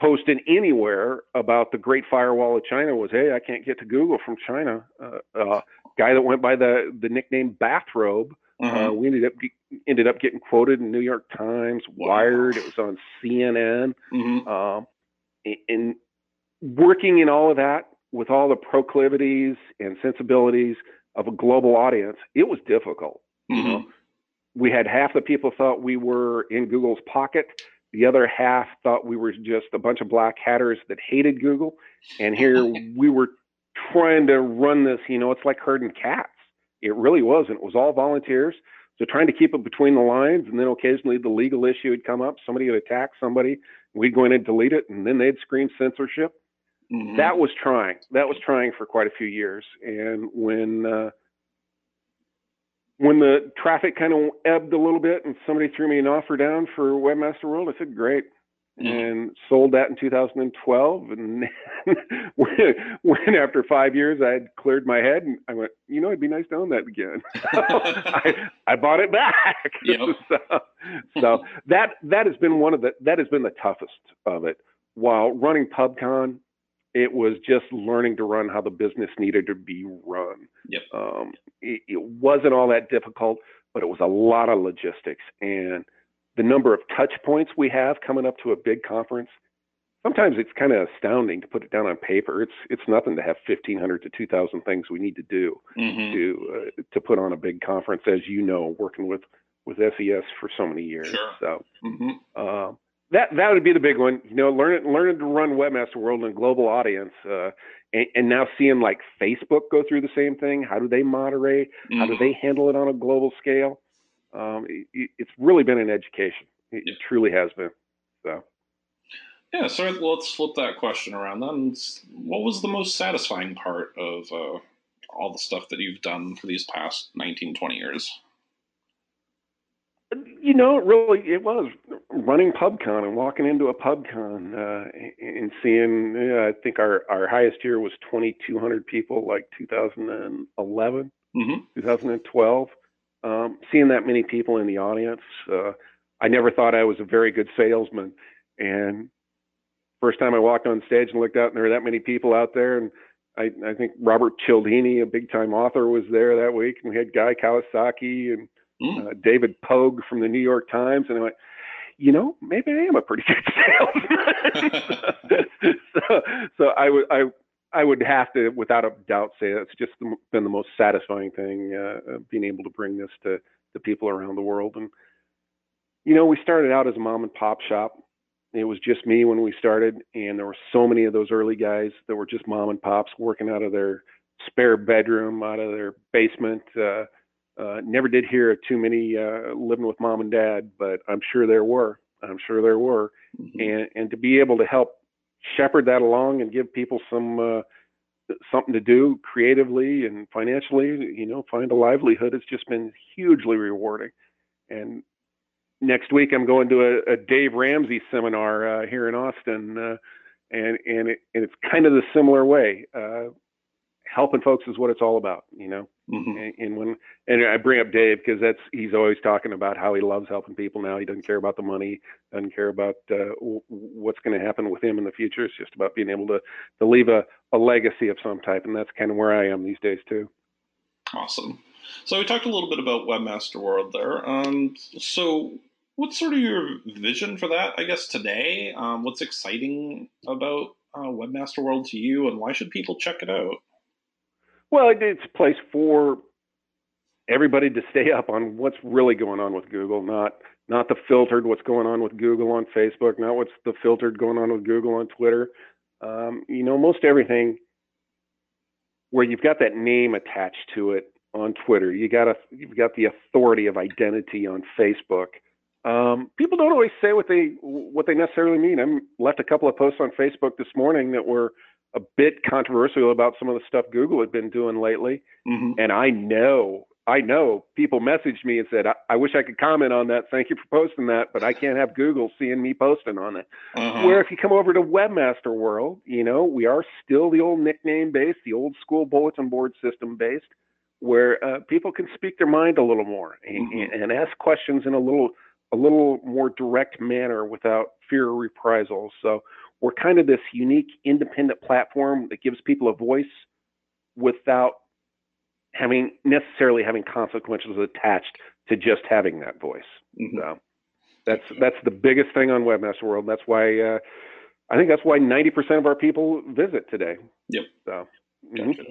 Posted anywhere about the Great Firewall of China was, hey, I can't get to Google from China. Uh, uh, guy that went by the the nickname Bathrobe. Uh-huh. Uh, we ended up ended up getting quoted in New York Times, Wired. It was on CNN. Mm-hmm. Um, and working in all of that with all the proclivities and sensibilities of a global audience, it was difficult. Mm-hmm. You know, we had half the people thought we were in Google's pocket the other half thought we were just a bunch of black hatters that hated Google. And here [LAUGHS] we were trying to run this, you know, it's like herding cats. It really wasn't. It was all volunteers. So trying to keep it between the lines, and then occasionally the legal issue would come up. Somebody would attack somebody. We'd go in and delete it, and then they'd scream censorship. Mm-hmm. That was trying. That was trying for quite a few years. And when uh, when the traffic kind of ebbed a little bit and somebody threw me an offer down for Webmaster World, I said, great. Mm-hmm. And sold that in 2012. And [LAUGHS] when, when, after five years I had cleared my head, and I went, you know, it'd be nice to own that again. [LAUGHS] I, I, bought it back. [LAUGHS] Yep. so, so that that has been one of the that has been the toughest of it. While running PubCon, it was just learning to run how the business needed to be run. Yep. Um, it, it, wasn't all that difficult, but it was a lot of logistics and the number of touch points we have coming up to a big conference. Sometimes it's kind of astounding to put it down on paper. It's it's nothing to have 1,500 to 2,000 things we need to do mm-hmm. to uh, to put on a big conference, as you know, working with with SES for so many years. Sure. So. Mm-hmm. Uh, that that would be the big one. You know, learning learning to run Webmaster World and global audience, uh, and, and, now seeing like Facebook go through the same thing. How do they moderate? Mm. How do mm-hmm. they handle it on a global scale? Um, it, it's really been an education. It, it, truly has been. So. Yeah, so let's flip that question around then. What was the most satisfying part of uh, all the stuff that you've done for these past 19, 20 years? You know, really, it was running PubCon and walking into a PubCon uh, and seeing. Uh, I think our our highest year was 2,200 people, like 2011, mm-hmm. 2012. Um, seeing that many people in the audience, uh, I never thought I was a very good salesman. And first time I walked on stage and looked out, and there were that many people out there, and I, I think Robert Cialdini, a big time author, was there that week, and we had Guy Kawasaki and mm. uh, David Pogue from the New York Times, and I went, you know, maybe I am a pretty [LAUGHS] good salesman. [LAUGHS] so, so I would I I would have to, without a doubt, say it's just been the most satisfying thing uh, being able to bring this to the people around the world. And you know, we started out as a mom and pop shop. It was just me when we started, and there were so many of those early guys that were just mom and pops working out of their spare bedroom, out of their basement. Uh, uh, never did hear of too many uh, living with mom and dad, but I'm sure there were. I'm sure there were, mm-hmm. and and to be able to help shepherd that along and give people some uh, something to do creatively and financially, you know, find a livelihood has just been hugely rewarding. And next week I'm going to a, a Dave Ramsey seminar uh, here in Austin, uh, and and, it, and it's kind of the similar way. Uh, helping folks is what it's all about, you know. Mm-hmm. And, and, when and I bring up Dave because that's he's always talking about how he loves helping people now. He doesn't care about the money, doesn't care about uh, w- what's going to happen with him in the future. It's just about being able to to leave a, a legacy of some type, and that's kind of where I am these days too. Awesome. So we talked a little bit about Webmaster World there. Um, so what's sort of your vision for that? I guess today, um, what's exciting about uh, Webmaster World to you, and why should people check it out? Well, it's a place for everybody to stay up on what's really going on with Google, not not the filtered what's going on with Google on Facebook, not what's the filtered going on with Google on Twitter. Um, you know, most everything where you've got that name attached to it on Twitter, you got a you've got the authority of identity on Facebook. Um, people don't always say what they what they necessarily mean. I left a couple of posts on Facebook this morning that were a bit controversial about some of the stuff Google had been doing lately. Mm-hmm. And I know, I know people messaged me and said, I-, I, wish I could comment on that. Thank you for posting that, but I can't have Google seeing me posting on it. Uh-huh. Where if you come over to Webmaster World, you know, we are still the old nickname based, the old school bulletin board system based, where uh, people can speak their mind a little more and, mm-hmm. and ask questions in a little a little more direct manner without fear of reprisals. So we're kind of this unique independent platform that gives people a voice without having necessarily having consequences attached to just having that voice. Mm-hmm. So that's that's the biggest thing on Webmaster World. That's why uh, I think that's why 90% of our people visit today. Yep. So. Mm-hmm. Gotcha.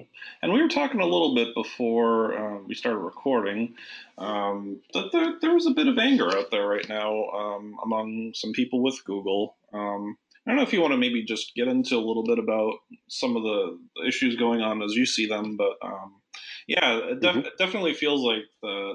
And we were talking a little bit before uh, we started recording um, that there, there, was a bit of anger out there right now um, among some people with Google. Um, I don't know if you want to maybe just get into a little bit about some of the issues going on as you see them, but um, yeah, it, def- mm-hmm. it, definitely feels like the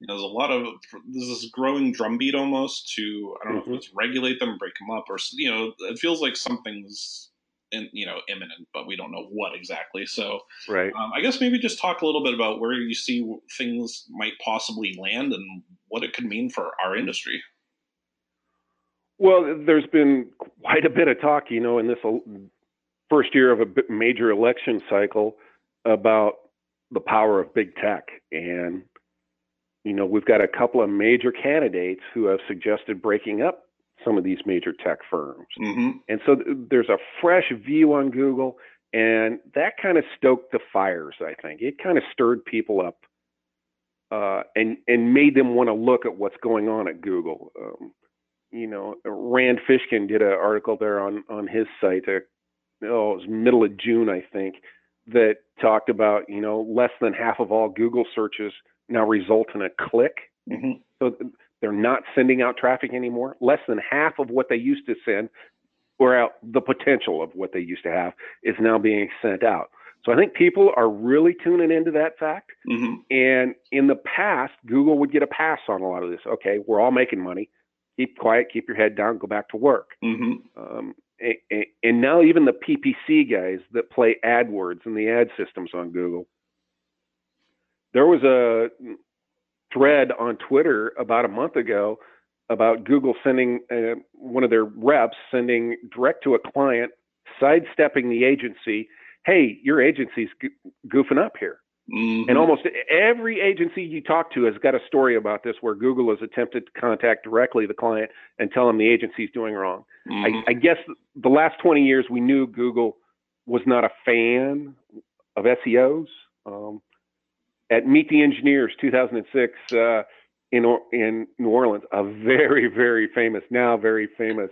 you know, there's a lot of there's this growing drumbeat almost to I don't mm-hmm. know if mm-hmm. it's regulate them, break them up, or you know, it feels like something's in, you know imminent, but we don't know what exactly. So, right, um, I guess maybe just talk a little bit about where you see things might possibly land and what it could mean for our industry. Well, there's been quite a bit of talk, you know, in this first year of a major election cycle about the power of big tech. And, you know, we've got a couple of major candidates who have suggested breaking up some of these major tech firms. Mm-hmm. And so there's a fresh view on Google, and that kind of stoked the fires, I think. It kind of stirred people up. Uh, and and made them want to look at what's going on at Google. Um, you know, Rand Fishkin did an article there on on his site. Uh, oh, it was middle of June, I think, that talked about you know less than half of all Google searches now result in a click. Mm-hmm. So they're not sending out traffic anymore. Less than half of what they used to send, or out the potential of what they used to have, is now being sent out. So I think people are really tuning into that fact. Mm-hmm. And in the past, Google would get a pass on a lot of this. Okay, we're all making money keep quiet, keep your head down, go back to work. Mm-hmm. Um, and, and now even the PPC guys that play AdWords and the ad systems on Google. There was a thread on Twitter about a month ago about Google sending uh, one of their reps sending direct to a client, sidestepping the agency. Hey, your agency's goofing up here. Mm-hmm. And almost every agency you talk to has got a story about this where Google has attempted to contact directly the client and tell them the agency's doing wrong. Mm-hmm. I, I, guess the last 20 years we knew Google was not a fan of SEOs. Um, at Meet the Engineers 2006 uh, in, in New Orleans, a very, very famous, now very famous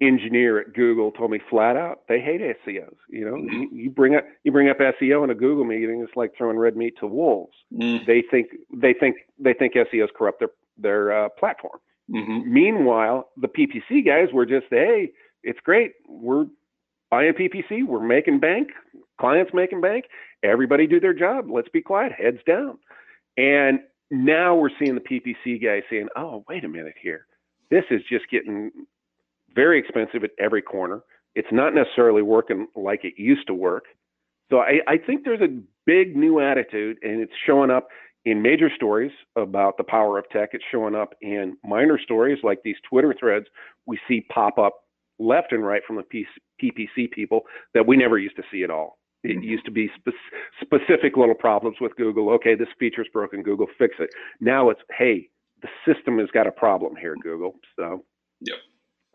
engineer at Google told me flat out they hate SEOs. You know, you, you, bring up you bring up SEO in a Google meeting, it's like throwing red meat to wolves. Mm. They think they think they think SEOs corrupt their their uh, platform. Mm-hmm. Meanwhile, the PPC guys were just, hey, it's great. We're buying PPC. We're making bank. Clients making bank. Everybody do their job. Let's be quiet. Heads down. And now we're seeing the PPC guys saying, oh, wait a minute here. This is just getting very expensive at every corner. It's not necessarily working like it used to work. So I, I think there's a big new attitude, and it's showing up in major stories about the power of tech. It's showing up in minor stories like these Twitter threads we see pop up left and right from the PPC people that we never used to see at all. It mm-hmm. used to be spe- specific little problems with Google. Okay, this feature's broken. Google, fix it. Now it's hey, the system has got a problem here, Google. So, yep.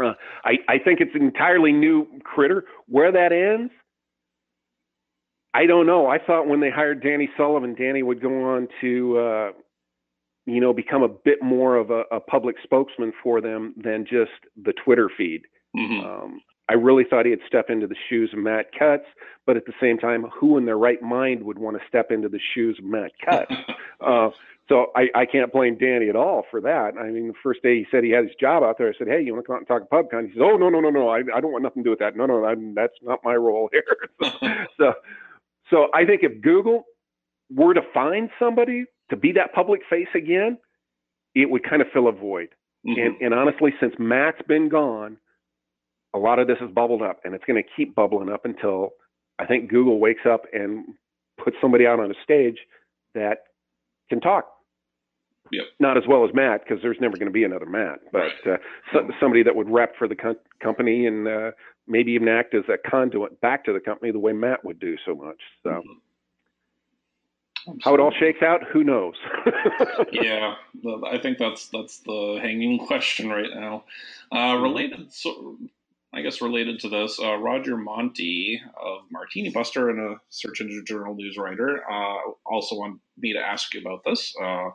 Uh, I I think it's an entirely new critter. Where that ends, I don't know. I thought when they hired Danny Sullivan, Danny would go on to, uh, you know, become a bit more of a, a, public spokesman for them than just the Twitter feed. Mm-hmm. Um, I really thought he'd step into the shoes of Matt Cutts, but at the same time, who in their right mind would want to step into the shoes of Matt Cutts? [LAUGHS] uh, so I, I can't blame Danny at all for that. I mean, the first day he said he had his job out there, I said, "Hey, you want to come out and talk PubCon?" He says, "Oh no, no, no, no, I, I don't want nothing to do with that. No, no, I, that's not my role here." [LAUGHS] [LAUGHS] so, so I think if Google were to find somebody to be that public face again, it would kind of fill a void. Mm-hmm. And, and honestly, since Matt's been gone, a lot of this has bubbled up and it's going to keep bubbling up until I think Google wakes up and puts somebody out on a stage that can talk. Yep. Not as well as Matt because there's never going to be another Matt, but uh, so, somebody that would rep for the com- company and uh, maybe even act as a conduit back to the company the way Matt would do so much. So. Mm-hmm. How it all shakes out, who knows? [LAUGHS] yeah, I think that's that's the hanging question right now. Uh, mm-hmm. related, so I guess related to this, uh, Roger Montti of Martinibuster and a Search Engine Journal news writer uh, also want me to ask you about this, uh,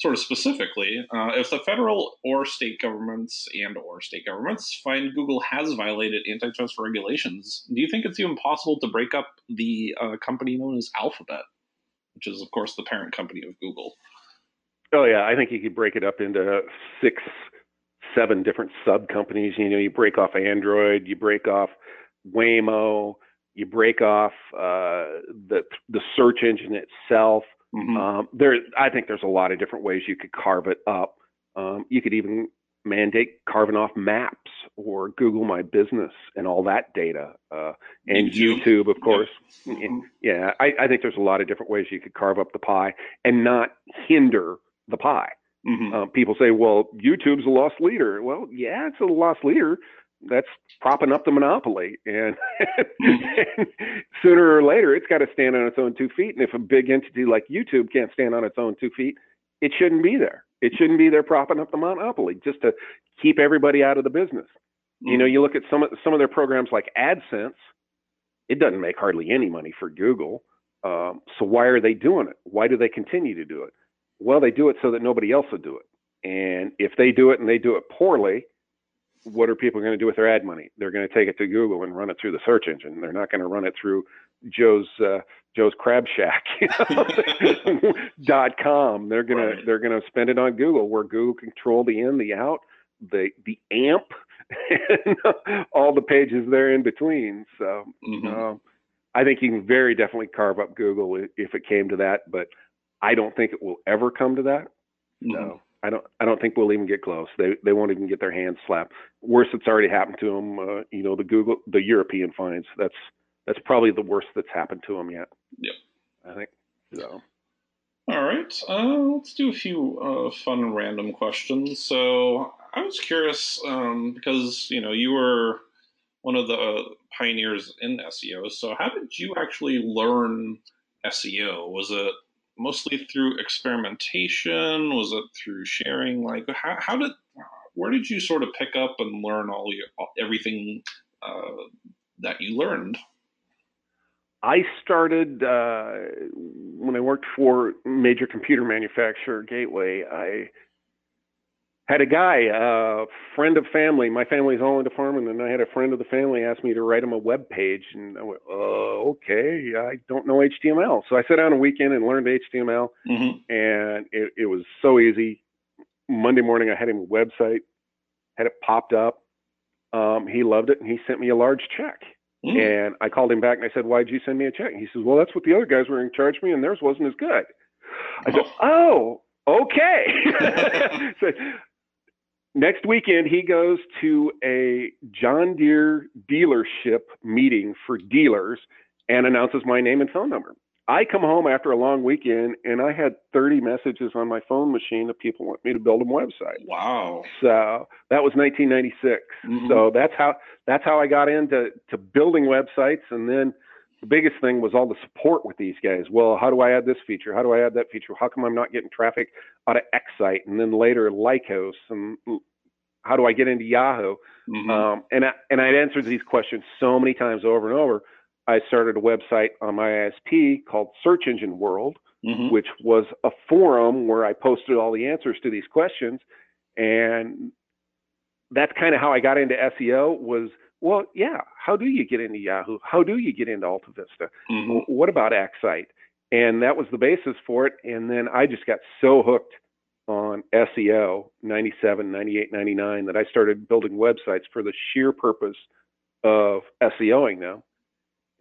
sort of specifically. Uh, if the federal or state governments and or state governments find Google has violated antitrust regulations, do you think it's even possible to break up the uh, company known as Alphabet, which is of course the parent company of Google? Oh yeah, I think you could break it up into six seven different sub companies. You know, you break off Android, you break off Waymo, you break off uh, the the search engine itself. Mm-hmm. Um, there, I think there's a lot of different ways you could carve it up. Um, you could even mandate carving off Maps or Google My Business and all that data, uh, and YouTube, YouTube of course. Yeah, mm-hmm. yeah I, I think there's a lot of different ways you could carve up the pie and not hinder the pie. Mm-hmm. Uh, people say, well, YouTube's a lost leader. Well, yeah, it's a lost leader. That's propping up the monopoly. And, mm-hmm. [LAUGHS] sooner or later, it's got to stand on its own two feet. And if a big entity like YouTube can't stand on its own two feet, it shouldn't be there. It shouldn't be there propping up the monopoly just to keep everybody out of the business. Mm-hmm. You know, mm-hmm. you look at some of some of their programs like AdSense. It doesn't make hardly any money for Google. Um, so why are they doing it? Why do they continue to do it? Well, they do it so that nobody else will do it. And if they do it and they do it poorly, what are people going to do with their ad money? They're going to take it to Google and run it through the search engine. They're not going to run it through Joe's uh, Joe's Crab Shack you know, [LAUGHS] dot com. They're gonna right. they're gonna spend it on Google, where Google control the in, the out, the the AMP, [LAUGHS] and all the pages there in between. So mm-hmm. uh, I think you can very definitely carve up Google if it came to that. But I don't think it will ever come to that. Mm-hmm. No, I don't. I don't think we'll even get close. They they won't even get their hands slapped. Worse, it's already happened to them. Uh, you know, the Google, the European fines. That's that's probably the worst that's happened to them yet. Yep. I think so. All right, uh, let's do a few uh, fun random questions. So I was curious um, because you know you were one of the pioneers in SEO. So how did you actually learn SEO? Was it mostly through experimentation? Was it through sharing? Like, how, how did, where did you sort of pick up and learn all your everything uh, that you learned? I started uh, when I worked for major computer manufacturer Gateway. I had a guy, a friend of family. My family's all into farming, and I had a friend of the family ask me to write him a web page, and I went, uh, okay, I don't know HTML, so I sat down a weekend and learned HTML, mm-hmm. and it, it was so easy. Monday morning, I had him a website, had it popped up. Um, he loved it, and he sent me a large check. Mm. And I called him back and I said, "Why'd you send me a check?" And he says, "Well, that's what the other guys were to charge me, and theirs wasn't as good." I said, "Oh, okay." [LAUGHS] [LAUGHS] so, next weekend, he goes to a John Deere dealership meeting for dealers and announces my name and phone number. I come home after a long weekend and I had 30 messages on my phone machine of people want me to build them website. Wow. So that was 1996. Mm-hmm. So that's how that's how I got into to building websites and then the biggest thing was all the support with these guys. Well, how do I add this feature? How do I add that feature? How come I'm not getting traffic out of Excite and then later Lycos and how do I get into Yahoo? Mm-hmm. Um, and I, and I'd answered these questions so many times over and over I started a website on my ISP called Search Engine World, mm-hmm. which was a forum where I posted all the answers to these questions. And that's kind of how I got into SEO was, well, yeah, how do you get into Yahoo? How do you get into AltaVista? Mm-hmm. What about Excite? And that was the basis for it. And then I just got so hooked on SEO 97, 98, 99 that I started building websites for the sheer purpose of SEOing them.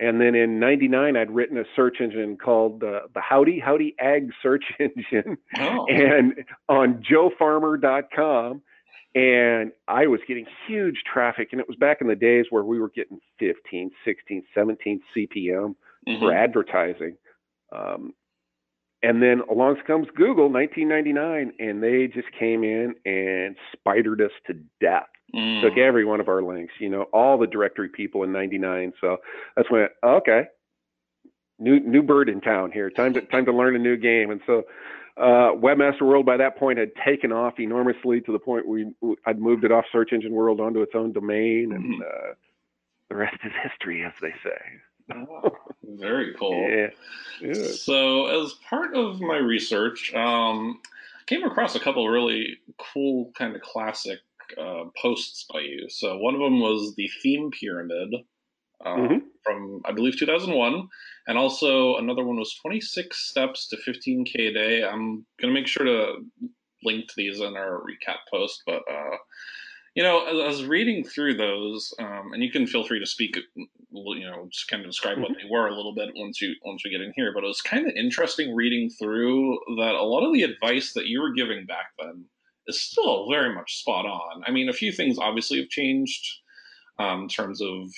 And then in '99, I'd written a search engine called uh, the Howdy Howdy Ag Search [LAUGHS] Engine, oh. and on JoeFarmer.com, and I was getting huge traffic. And it was back in the days where we were getting 15, 16, 17 CPM mm-hmm. for advertising. Um, and then along comes Google, 1999, and they just came in and spidered us to death. Mm. Took every one of our links, you know, all the directory people in '99. So that's when okay, new new bird in town here. Time to time to learn a new game. And so uh, Webmaster World by that point had taken off enormously to the point we I'd moved it off Search Engine World onto its own domain, and mm-hmm. uh, the rest is history, as they say. Oh, very cool. [LAUGHS] Yeah. yeah. So, as part of my research, um, came across a couple really cool, kind of classic uh, posts by you. So, one of them was the theme pyramid uh, mm-hmm. from, I believe, 2001. And also, another one was 26 steps to 15K a day. I'm going to make sure to link to these in our recap post, but. Uh, you know, as I was reading through those, um, and you can feel free to speak, you know, just kind of describe what mm-hmm. they were a little bit once you once we get in here. But it was kind of interesting reading through that a lot of the advice that you were giving back then is still very much spot on. I mean, a few things obviously have changed um, in terms of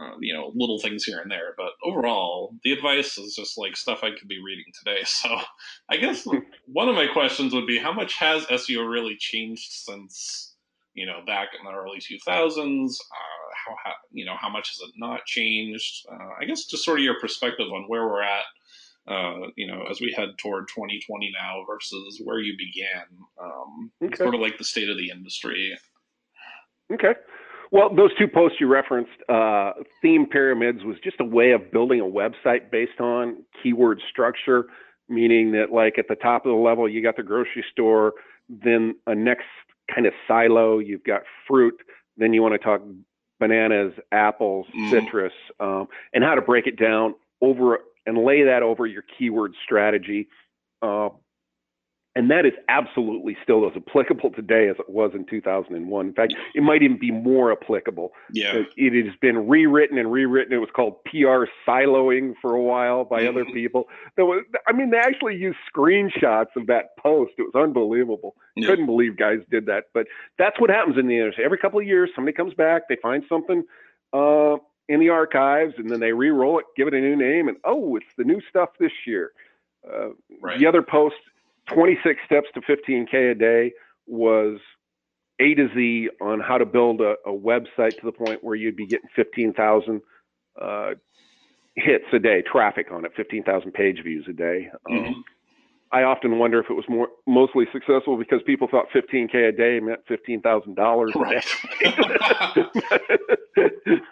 uh, you know little things here and there, but overall, the advice is just like stuff I could be reading today. [LAUGHS] So, I guess hmm. one of my questions would be, how much has SEO really changed since? you know, back in the early 2000s? Uh, how, how, you know, how much has it not changed? Uh, I guess just sort of your perspective on where we're at, uh, you know, as we head toward 2020 now versus where you began, um, okay. sort of like the state of the industry. Okay. Well, those two posts you referenced, uh, theme pyramids was just a way of building a website based on keyword structure, meaning that like at the top of the level, you got the grocery store, then a next kind of silo. You've got fruit, then you want to talk bananas, apples, mm. citrus, um, and how to break it down over and lay that over your keyword strategy. Uh, and that is absolutely still as applicable today as it was in 2001. In fact, it might even be more applicable. Yeah, it has been rewritten and rewritten. It was called PR siloing for a while by mm-hmm. other people. There was, I mean, they actually used screenshots of that post. It was unbelievable. Yeah. Couldn't believe guys did that. But that's what happens in the industry. Every couple of years, somebody comes back, they find something. Uh, in the archives, and then they re-roll it, give it a new name, and oh, it's the new stuff this year. Uh, right. The other post 26 steps to 15K a day was A to Z on how to build a, a website to the point where you'd be getting 15,000 uh, hits a day, traffic on it, 15,000 page views a day. Um, mm-hmm. I often wonder if it was more mostly successful because people thought 15k a day meant fifteen thousand dollars a [LAUGHS] day.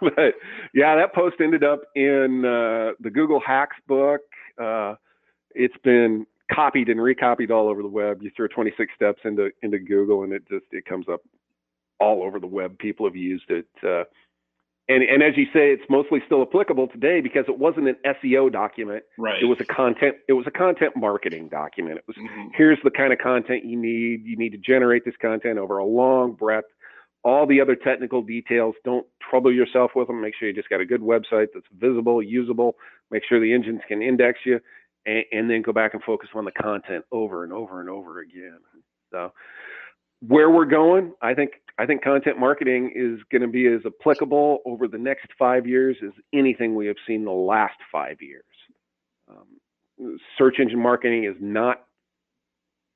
but yeah, that post ended up in uh, the Google Hacks book. Uh, it's been copied and recopied all over the web. You throw 26 steps into into Google, and it just it comes up all over the web. People have used it. Uh, and and as you say, it's mostly still applicable today because it wasn't an SEO document. Right. It was a content. It was a content marketing document. It was Mhm. here's the kind of content you need. You need to generate this content over a long breadth. All the other technical details, don't trouble yourself with them. Make sure you just got a good website that's visible, usable. Make sure the engines can index you, and, and then go back and focus on the content over and over and over again. So, where we're going, I think I think content marketing is going to be as applicable over the next five years as anything we have seen the last five years. Um, search engine marketing is not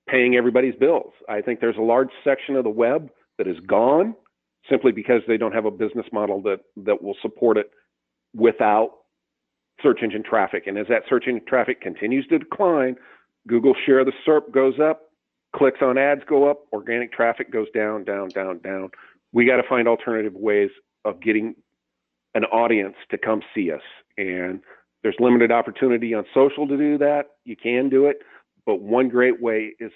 paying everybody's bills. I think there's a large section of the web that is gone simply because they don't have a business model that that will support it without search engine traffic. And as that search engine traffic continues to decline, Google share of the SERP goes up, clicks on ads go up, organic traffic goes down, down, down, down. We got to find alternative ways of getting an audience to come see us. And there's limited opportunity on social to do that. You can do it, but one great way is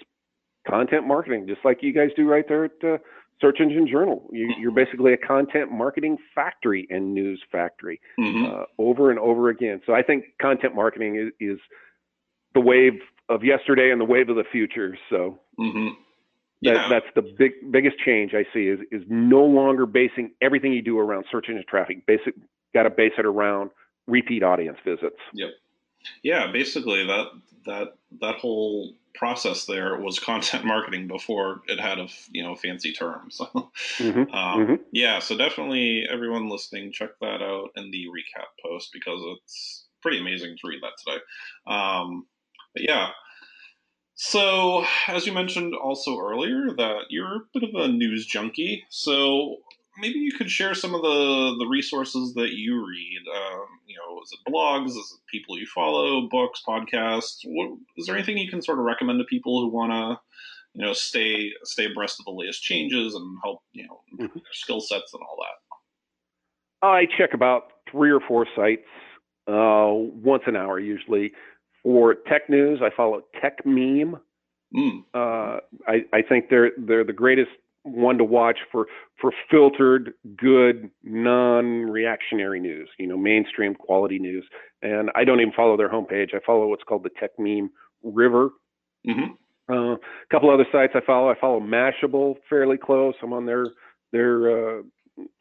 content marketing, just like you guys do right there at uh, Search Engine Journal. You, you're basically a content marketing factory and news factory Mhm. uh, over and over again. So I think content marketing is, is the wave of yesterday and the wave of the future. So Mhm. that, that's the big biggest change I see is is no longer basing everything you do around search engine traffic. Basic got to base it around repeat audience visits. Yep. Yeah, basically that that that whole process there was content [LAUGHS] marketing before it had a you know fancy term. So hmm [LAUGHS] um, Mhm. yeah, so definitely everyone listening, check that out in the recap post because it's pretty amazing to read that today. Um, but yeah. So, as you mentioned also earlier, that you're a bit of a news junkie. So, maybe you could share some of the the resources that you read. Um, you know, is it blogs? Is it people you follow? Books, podcasts? What is there anything you can sort of recommend to people who want to, you know, stay stay abreast of the latest changes and help you know improve their skill sets and all that? I check about three or four sites uh, once an hour usually. For tech news, I follow Techmeme. Mm, Uh, I, I think they're they're the greatest one to watch for for filtered, good, non-reactionary news. You know, mainstream quality news. And I don't even follow their homepage. I follow what's called the Techmeme River. hmm Uh, a couple other sites I follow. I follow Mashable fairly close. I'm on their their uh,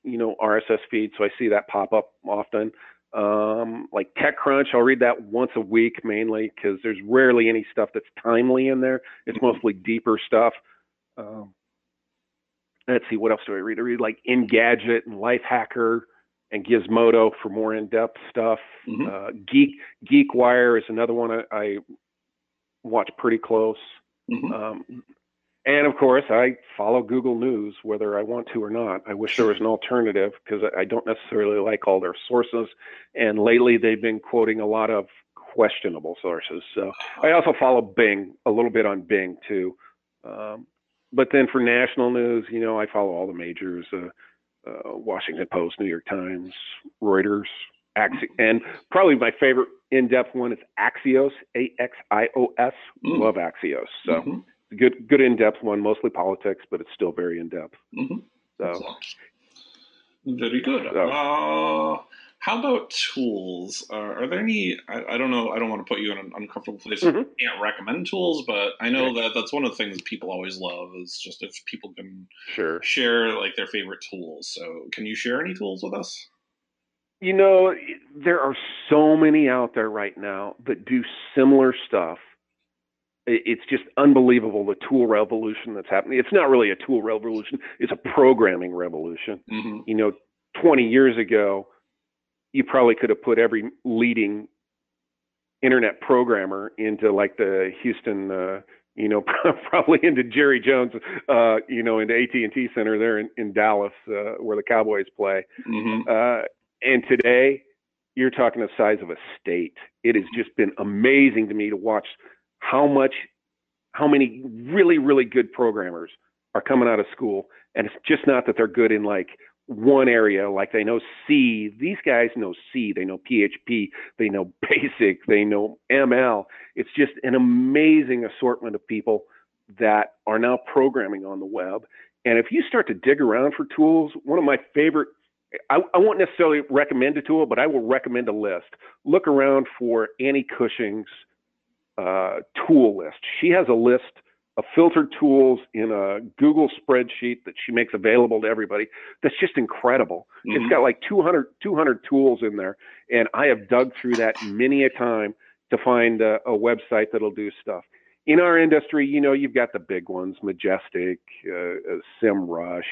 you know RSS feed, so I see that pop up often. Um, like TechCrunch, I'll read that once a week mainly because there's rarely any stuff that's timely in there. It's mostly deeper stuff. Um, let's see, what else do I read? I read like Engadget and Lifehacker and Gizmodo for more in-depth stuff. Mhm. Uh, Geek GeekWire is another one I, I watch pretty close. hmm Um, and of course, I follow Google News whether I want to or not. I wish there was an alternative because I I don't necessarily like all their sources. And lately, they've been quoting a lot of questionable sources. So I also follow Bing a little bit on Bing too. Um, but then for national news, you know, I follow all the majors: uh, uh, Washington Post, New York Times, Reuters, Axi- and probably my favorite in-depth one is Axios, A-X-I-O-S. Mm. Love Axios. So Mhm. good, good in-depth one, mostly politics, but it's still very in-depth. Mhm. So Very good. So- Uh, how about tools? Uh, are there any? I, I don't know. I don't want to put you in an uncomfortable place. Mhm. I can't recommend tools, but I know that that's one of the things people always love is just if people can sure. share like their favorite tools. So, can you share any tools with us? You know, there are so many out there right now that do similar stuff. It's just unbelievable the tool revolution that's happening. It's not really a tool revolution; it's a programming revolution. hmm You know, 20 years ago, you probably could have put every leading internet programmer into like the Houston, uh, you know, [LAUGHS] probably into Jerry Jones, uh, you know, into AT and T Center there in, in Dallas, uh, where the Cowboys play. hmm Uh, and today, you're talking the size of a state. It has just been amazing to me to watch how much, how many really, really good programmers are coming out of school. And it's just not that they're good in like one area, like they know C. These guys know C, they know PHP, they know [LAUGHS] BASIC, they know ML. It's just an amazing assortment of people that are now programming on the web. And if you start to dig around for tools, one of my favorite I, I won't necessarily recommend a tool, but I will recommend a list. Look around for Annie Cushing's uh, tool list. She has a list of filtered tools in a Google spreadsheet that she makes available to everybody. That's just incredible. Mm-hmm. It's got like 200, 200 tools in there. And I have dug through that many a time to find a, a website that'll do stuff. In our industry, you know, you've got the big ones, Majestic, uh, uh SEMrush,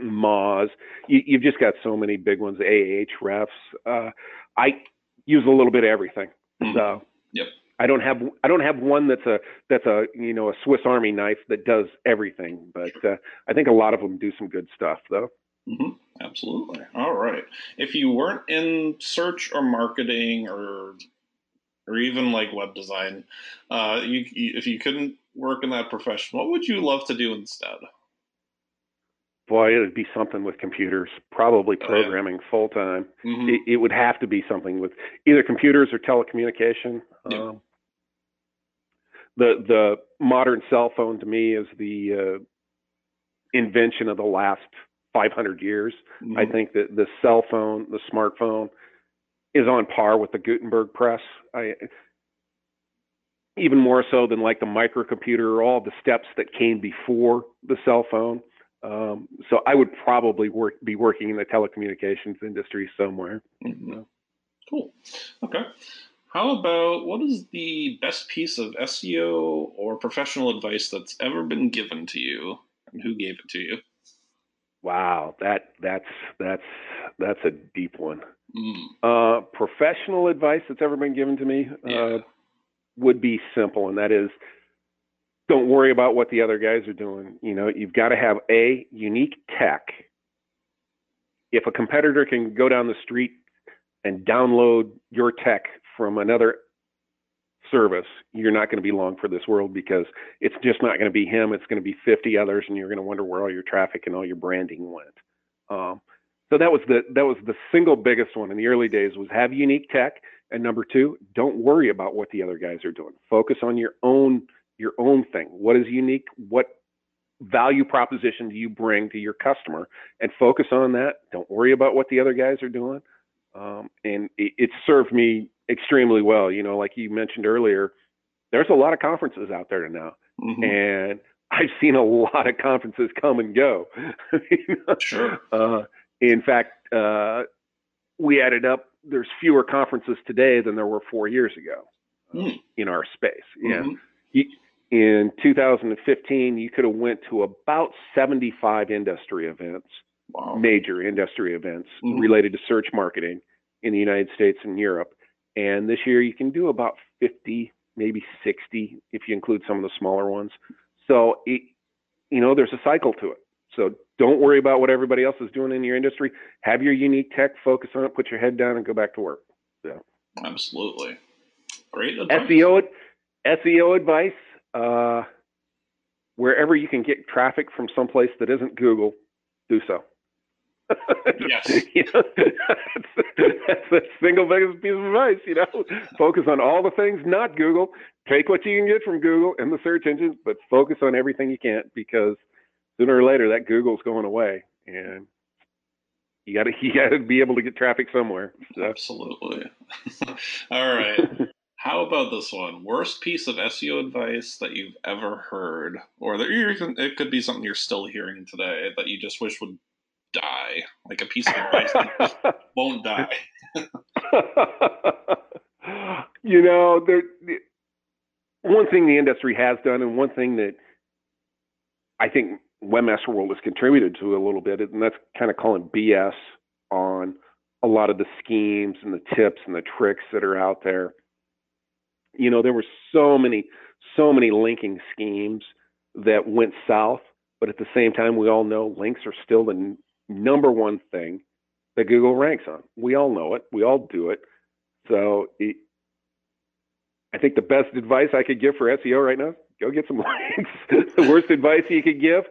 Moz. You, have just got so many big ones, Ahrefs. Uh, I use a little bit of everything. Mm-hmm. So yep. I don't have I don't have one that's a that's a you know a Swiss Army knife that does everything, but uh, I think a lot of them do some good stuff though. Mm-hmm. Absolutely. All right. If you weren't in search or marketing or or even like web design, uh, you, if you couldn't work in that profession, what would you love to do instead? Boy, it'd be something with computers, probably programming oh, yeah. full time. Mm-hmm. It, it, would have to be something with either computers or telecommunication. Yep. Um, the the modern cell phone to me is the uh, invention of the last 500 years. Mm-hmm. I think that the cell phone, the smartphone, is on par with the Gutenberg press. I even more so than like the microcomputer or all the steps that came before the cell phone. Um, so I would probably work be working in the telecommunications industry somewhere. Mm-hmm. Cool. Okay. How about what is the best piece of SEO or professional advice that's ever been given to you, and who gave it to you? Wow, that that's that's that's a deep one. Mm. Uh, professional advice that's ever been given to me uh, yeah. uh, would be simple, and that is don't worry about what the other guys are doing. You know, you've got to have a unique tech. If a competitor can go down the street and download your tech from another service, you're not going to be long for this world because it's just not going to be him. It's going to be 50 others, and you're going to wonder where all your traffic and all your branding went. Um, so that was the that was the single biggest one in the early days was have unique tech, and number two, don't worry about what the other guys are doing. Focus on your own your own thing. What is unique? What value proposition do you bring to your customer? And focus on that. Don't worry about what the other guys are doing. Um, and it, it served me extremely well. You know, like you mentioned earlier, there's a lot of conferences out there now, mm-hmm. and I've seen a lot of conferences come and go. [LAUGHS] Sure. Uh, in fact, uh, we added up. There's fewer conferences today than there were four years ago mm. in our space. Mm-hmm. Yeah. In 2015, you could have went to about 75 industry events, wow. major industry events mm-hmm. related to search marketing in the United States and Europe. And this year you can do about 50, maybe 60 if you include some of the smaller ones. So, it, you know, there's a cycle to it. So don't worry about what everybody else is doing in your industry. Have your unique tech, focus on it, put your head down, and go back to work. So. Absolutely. Great advice. SEO, SEO advice. Uh, wherever you can get traffic from someplace that isn't Google, do so. Yes. [LAUGHS] you know, that's, that's the single biggest piece of advice. You know, focus on all the things not Google. Take what you can get from Google and the search engines, but focus on everything you can't because sooner or later that Google's going away, and you got to you got to be able to get traffic somewhere. So. Absolutely. [LAUGHS] all right. How about this one? Worst piece of SEO advice that you've ever heard, or that you it could be something you're still hearing today that you just wish would die, like a piece of advice that [LAUGHS] won't die. [LAUGHS] you know, there. One thing the industry has done, and one thing that I think Webmaster World has contributed to a little bit, and that's kind of calling BS on a lot of the schemes and the tips and the tricks that are out there. You know, there were so many, so many linking schemes that went south, but at the same time, we all know links are still the number one thing that Google ranks on. We all know it. We all do it. So it, I think the best advice I could give for SEO right now, go get some [LAUGHS] links. the worst advice you could give,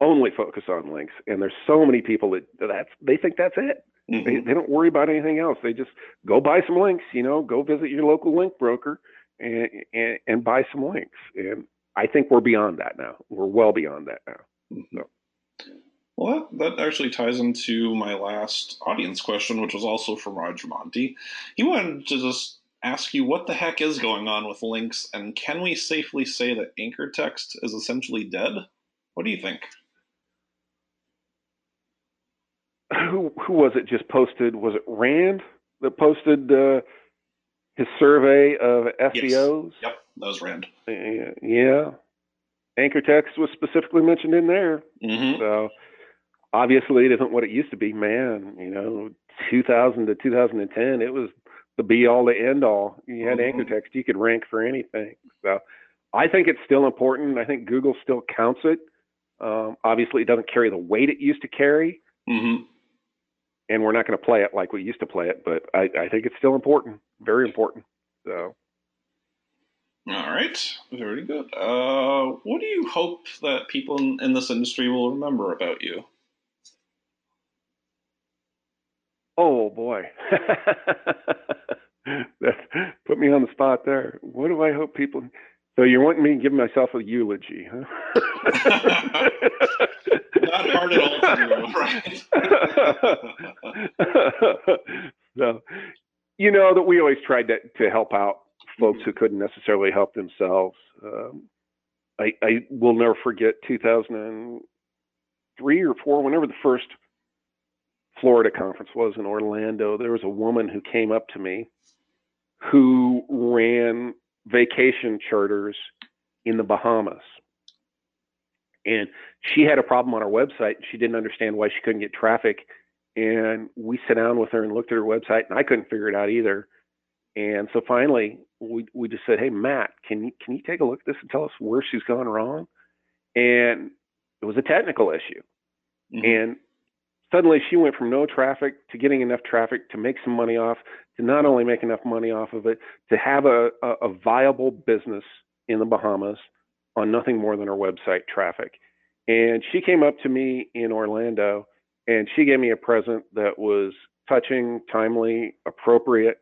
only focus on links. And there's so many people that that's they think that's it. Mm-hmm. They, they, don't worry about anything else. They just go buy some links. You know, go visit your local link broker and and, and buy some links. And I think we're beyond that now. We're well beyond that now. Mm-hmm. So. Well, that, that actually ties into my last audience question, which was also from Roger Montti. He wanted to just ask you what the heck is going on with links, and can we safely say that anchor text is essentially dead? What do you think? Who who was it just posted? Was it Rand that posted uh, his survey of SEOs? Yes. Yep, that was Rand. Uh, yeah, anchor text was specifically mentioned in there. Mm-hmm. So obviously it isn't what it used to be. Man, you know, 2000 to 2010, it was the be all the end all. You had mm-hmm. anchor text, you could rank for anything. So I think it's still important. I think Google still counts it. Um, obviously, it doesn't carry the weight it used to carry. Mm-hmm. And we're not going to play it like we used to play it, but I, I think it's still important, very important. So. All right, very good. Uh, what do you hope that people in, in this industry will remember about you? Oh boy, [LAUGHS] that put me on the spot there. What do I hope people? So you're wanting me to give myself a eulogy, huh? [LAUGHS] Not hard at all to do, right? so, you know that we always tried to, to help out folks mm-hmm. who couldn't necessarily help themselves. Um, I, I will never forget 2003 or four, whenever the first Florida conference was in Orlando, there was a woman who came up to me who ran vacation charters in the Bahamas. And she had a problem on her website. She didn't understand why she couldn't get traffic. And we sat down with her and looked at her website, and I couldn't figure it out either. And so finally, we we just said, "Hey, Matt, can you can you take a look at this and tell us where she's gone wrong?" And it was a technical issue. Mm-hmm. And suddenly she went from no traffic to getting enough traffic to make some money off to not only make enough money off of it to have a, a, a viable business in the bahamas on nothing more than her website traffic. And she came up to me in orlando and she gave me a present that was touching timely appropriate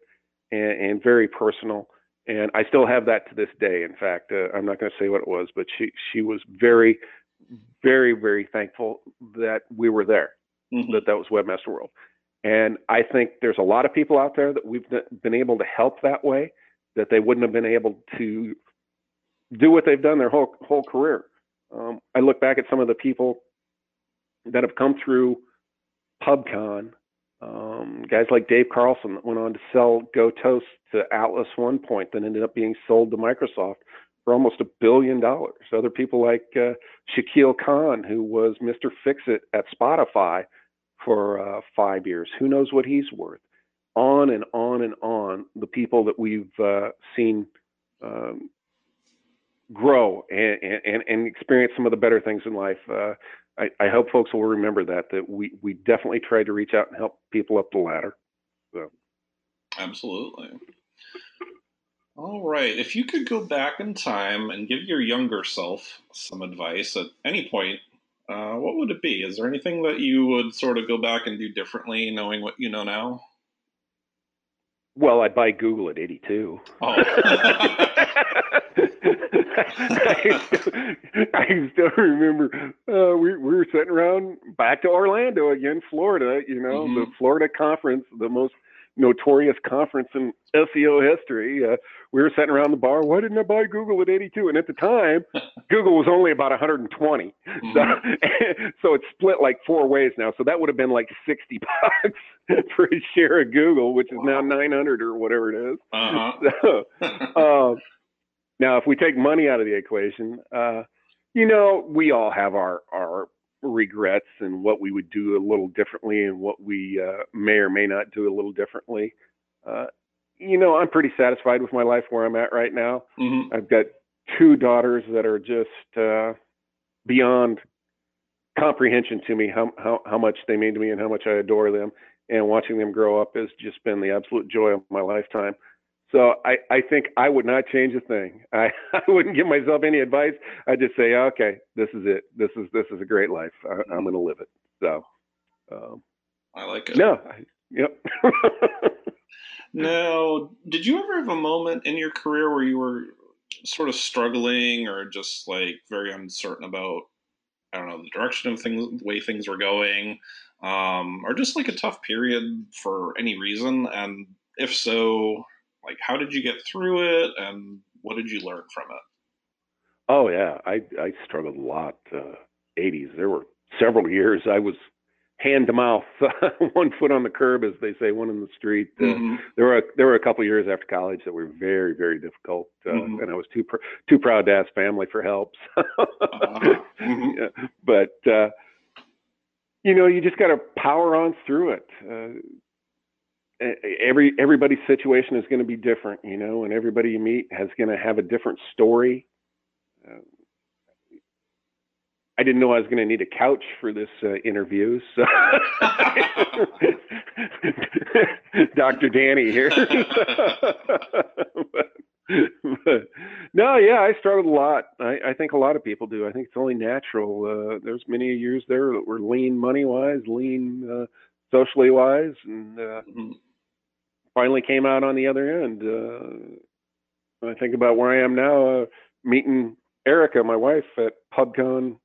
and, and very personal. And i still have that to this day. In fact uh, i'm not going to say what it was but she she was very very very thankful that we were there mm-hmm. that that was Webmaster World. And I think there's a lot of people out there that we've been able to help that way that they wouldn't have been able to do what they've done their whole whole career. Um, I look back at some of the people that have come through PubCon, um, guys like Dave Carlson that went on to sell GoToast to Atlas one point, that ended up being sold to Microsoft for almost a billion dollars. Other people like uh, Shaquille Khan, who was Mr. Fixit at Spotify for uh, five years. Who knows what he's worth? On and on and on. The people that we've uh, seen um, grow and, and, and experience some of the better things in life. Uh, I, I, hope folks will remember that that we we definitely try to reach out and help people up the ladder. So. Absolutely. All right. If you could go back in time and give your younger self some advice at any point, uh, what would it be? Is there anything that you would sort of go back and do differently, knowing what you know now? Well, I'd buy Google at 82. Oh. I, [LAUGHS] [LAUGHS] I, still remember uh, we, we were sitting around back to Orlando again, Florida, you know, mm-hmm. the Florida conference, the most notorious conference in SEO history. Uh, we were sitting around the bar. Why didn't I buy Google at 82? And at the time, [LAUGHS] Google was only about 120. Mm-hmm. So, [LAUGHS] so it's split like four ways now. So that would have been like 60 [LAUGHS] bucks for a share of Google, which is wow. now 900 or whatever it is. Uh-huh. So, uh, now, if we take money out of the equation, uh, you know, we all have our our regrets and what we would do a little differently and what we uh, may or may not do a little differently. Uh, you know, I'm pretty satisfied with my life where I'm at right now. Mm-hmm. I've got two daughters that are just uh, beyond comprehension to me how, how how much they mean to me and how much I adore them. And watching them grow up has just been the absolute joy of my lifetime. So I, I think I would not change a thing. I, [LAUGHS] I wouldn't give myself any advice. I'd just say, okay, this is it. This is this is a great life. I, am going to live it. So um, I like it. No, I, yep. [LAUGHS] now, did you ever have a moment in your career where you were sort of struggling or just like very uncertain about I don't know the direction of things, the way things were going, um, or just like a tough period for any reason? And if so, like how did you get through it, and what did you learn from it? Oh yeah, I I struggled a lot. Uh, 80s. There were several years I was hand to mouth, [LAUGHS] one foot on the curb, as they say, one in the street. Uh, mm-hmm. There were a, there were a couple years after college that were very very difficult, uh, mm-hmm. and I was too pr- too proud to ask family for help. uh-huh. [LAUGHS] mm-hmm. yeah. But uh, you know, you just got to power on through it. Uh, every everybody's situation is going to be different, you know, and everybody you meet has going to have a different story. Uh, I didn't know I was going to need a couch for this uh, interview. So, [LAUGHS] Dr. Danny here. [LAUGHS] no, yeah, I struggled a lot. I, I, think a lot of people do. I think it's only natural. Uh, there's many years there that were lean money wise, lean uh, socially wise, and uh, mm-hmm. Finally came out on the other end. Uh, I think about where I am now, uh, meeting Erica, my wife, at PubCon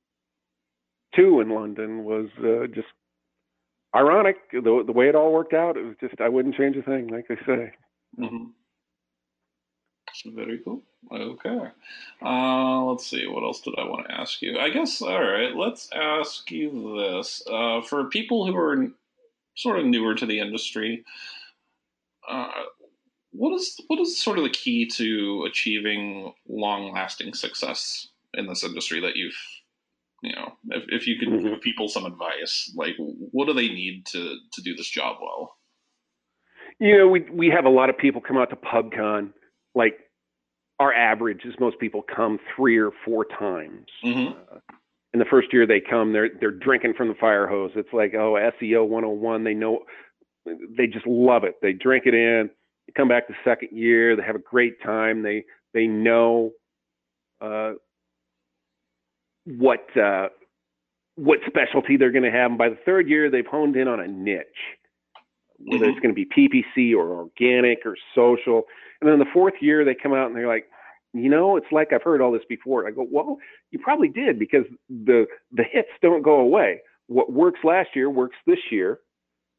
two in London was uh, just ironic. The the way it all worked out, it was just I wouldn't change a thing, like I say. Mm-hmm. Very cool. Okay. Uh, let's see. What else did I want to ask you? I guess. All right. Let's ask you this. Uh, for people who are sort of newer to the industry, uh, what is what is sort of the key to achieving long lasting success in this industry that you've you know, if, if you could mm-hmm. give people some advice, like what do they need to to do this job well? You know, we we have a lot of people come out to PubCon. Like our average is most people come three or four times. Mm-hmm. Uh, in the first year they come, they're they're drinking from the fire hose. It's like oh SEO 101. They know, they just love it. They drink it in. They come back the second year. They have a great time. They they know uh, what uh, what specialty they're going to have. And by the third year, they've honed in on a niche, whether mm-hmm. it's going to be PPC or organic or social. And then the fourth year, they come out and they're like, you know, it's like I've heard all this before. I go, well, you probably did because the the hits don't go away. What works last year works this year,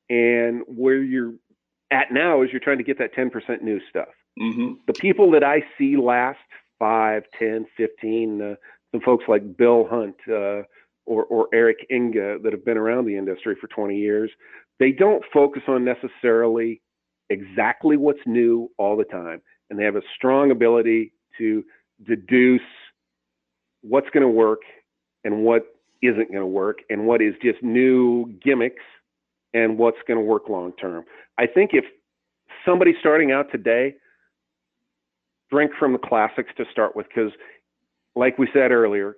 and where you're at now is you're trying to get that 10% new stuff. Mm-hmm. The people that I see last five, ten, fifteen. uh, some folks like Bill Hunt uh, or, or Eric Enge that have been around the industry for 20 years, they don't focus on necessarily exactly what's new all the time. And they have a strong ability to deduce what's going to work and what isn't going to work and what is just new gimmicks and what's going to work long term. I think if somebody starting out today, drink from the classics to start with because like we said earlier,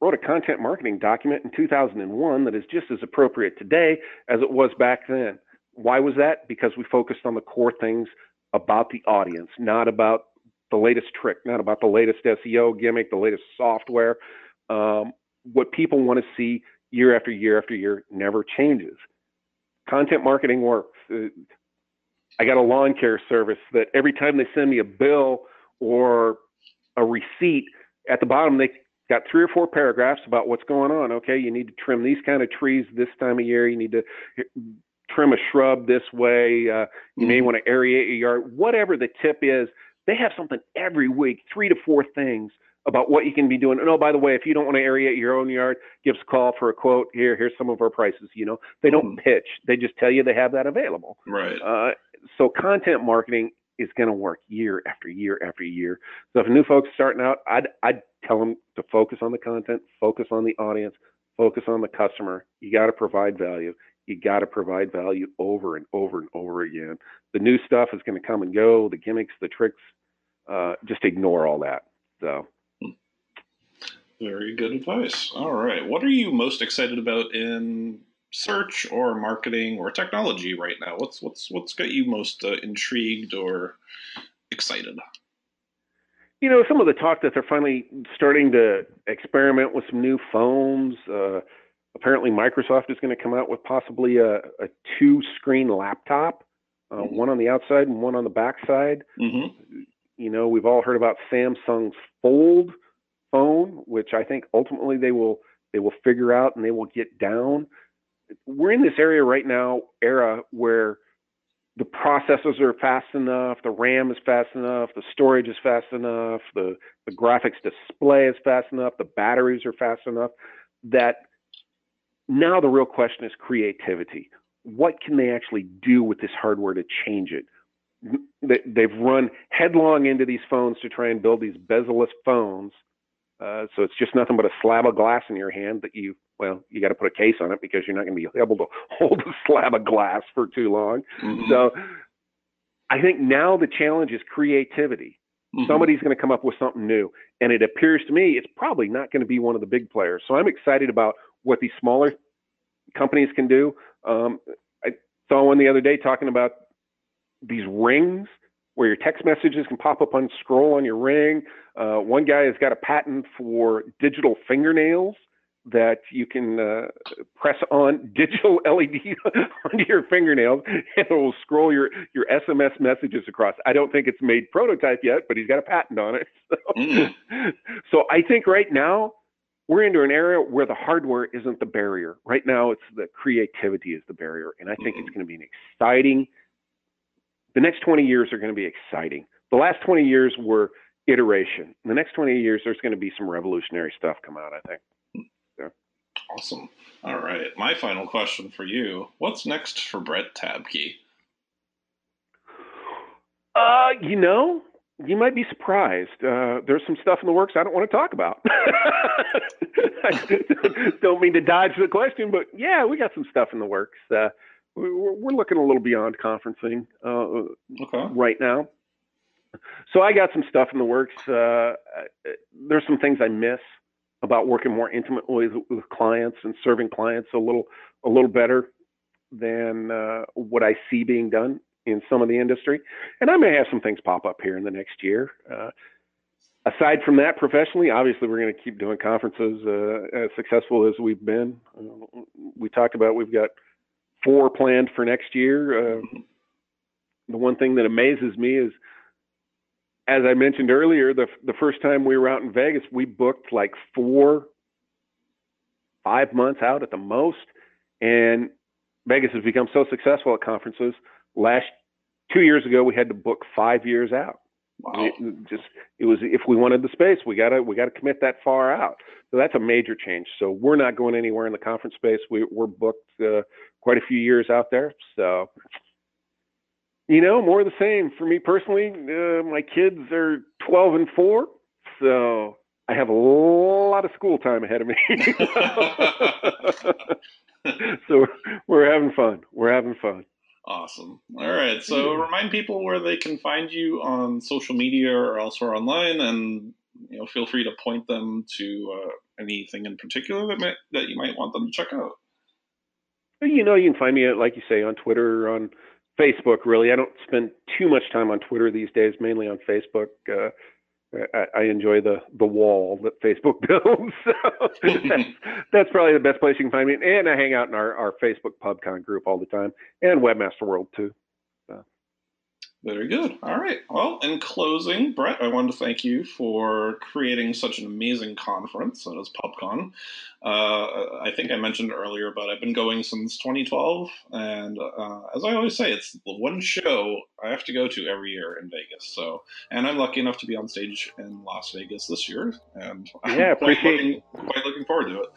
wrote a content marketing document in 2001 that is just as appropriate today as it was back then. Why was that? Because we focused on the core things about the audience, not about the latest trick, not about the latest SEO gimmick, the latest software. Um, what people want to see year after year after year never changes. Content marketing works. Uh, I got a lawn care service that every time they send me a bill or a receipt, at the bottom they got three or four paragraphs about what's going on. Okay, you need to trim these kind of trees this time of year. You need to trim a shrub this way. Uh, you mm-hmm. may want to aerate your yard. Whatever the tip is, they have something every week, three to four things about what you can be doing. And oh, by the way, if you don't want to aerate your own yard, give us a call for a quote. Here, here's some of our prices. You know, they don't mm-hmm. pitch; they just tell you they have that available. Right. Uh, so content marketing is going to work year after year after year. So if new folks starting out, I'd I'd tell them to focus on the content, focus on the audience, focus on the customer. You got to provide value. You got to provide value over and over and over again. The new stuff is going to come and go. The gimmicks, the tricks, uh, just ignore all that. So. Very good advice. All right. What are you most excited about in search or marketing or technology right now? What's what's what's got you most uh, intrigued or excited? You know, some of the talk that they're finally starting to experiment with some new phones. Uh, apparently, Microsoft is going to come out with possibly a, a two-screen laptop, uh, mm-hmm. one on the outside and one on the backside. Mm-hmm. You know, we've all heard about Samsung's Fold phone, which I think ultimately they will They will figure out and they will get down. We're in this area right now, era where the processors are fast enough, the RAM is fast enough, the storage is fast enough, the, the graphics display is fast enough, the batteries are fast enough that now the real question is creativity. What can they actually do with this hardware to change it? They've run headlong into these phones to try and build these bezel-less phones. Uh, so it's just nothing but a slab of glass in your hand that you well, you got to put a case on it because you're not going to be [LAUGHS] able to hold a slab of glass for too long. Mm-hmm. So I think now the challenge is creativity. Mm-hmm. Somebody's going to come up with something new. And it appears to me it's probably not going to be one of the big players. So I'm excited about what these smaller companies can do. Um, I saw one the other day talking about these rings where your text messages can pop up on scroll on your ring. Uh, one guy has got a patent for digital fingernails that you can uh, press on [LAUGHS] digital LED [LAUGHS] onto your fingernails and it will scroll your, your SMS messages across. I don't think it's made prototype yet, but he's got a patent on it. [LAUGHS] So, mm. so I think right now we're into an area where the hardware isn't the barrier. Right now, it's the creativity is the barrier. And I think mm-hmm. it's going to be an exciting, the next 20 years are going to be exciting. The last 20 years were iteration. In the next 20 years, there's going to be some revolutionary stuff come out, I think. Awesome. All right. My final question for you What's next for Brett Tabke? Uh, you know, you might be surprised. Uh, there's some stuff in the works I don't want to talk about. [LAUGHS] I don't mean to dodge the question, but yeah, we got some stuff in the works. Uh, we're, we're looking a little beyond conferencing uh, okay. right now. So I got some stuff in the works. Uh, there's some things I miss about working more intimately with, with clients and serving clients a little a little better than uh, what I see being done in some of the industry. And I may have some things pop up here in the next year. Uh, aside from that, professionally, obviously, we're going to keep doing conferences uh, as successful as we've been. Uh, we talked about we've got four planned for next year. Uh, the one thing that amazes me is as I mentioned earlier, the the first time we were out in Vegas, we booked like four, five months out at the most, and Vegas has become so successful at conferences. Last two years ago, we had to book five years out. Wow. It, just it was if we wanted the space, we gotta we gotta commit that far out. So that's a major change. So we're not going anywhere in the conference space. We, we're booked uh, quite a few years out there. So you know, more of the same for me personally. Uh, my kids are 12 and 4, so I have a lot of school time ahead of me. [LAUGHS] so we're having fun. We're having fun. Awesome. All right. So remind people where they can find you on social media or elsewhere online, and you know, feel free to point them to uh, anything in particular that might, that you might want them to check out. You know, you can find me, like you say, on Twitter, or on Facebook, really. I don't spend too much time on Twitter these days, mainly on Facebook. Uh, I, I, enjoy the the wall that Facebook [LAUGHS] builds. so that's, that's, probably the best place you can find me. And I hang out in our, our Facebook PubCon group all the time, and Webmaster World too. Very good. All right. Well, in closing, Brett, I wanted to thank you for creating such an amazing conference as PubCon. Uh, I think I mentioned earlier, but I've been going since 2012, and uh, as I always say, it's the one show I have to go to every year in Vegas. So, and I'm lucky enough to be on stage in Las Vegas this year, and [LAUGHS] I'm yeah, quite looking, quite looking forward to it.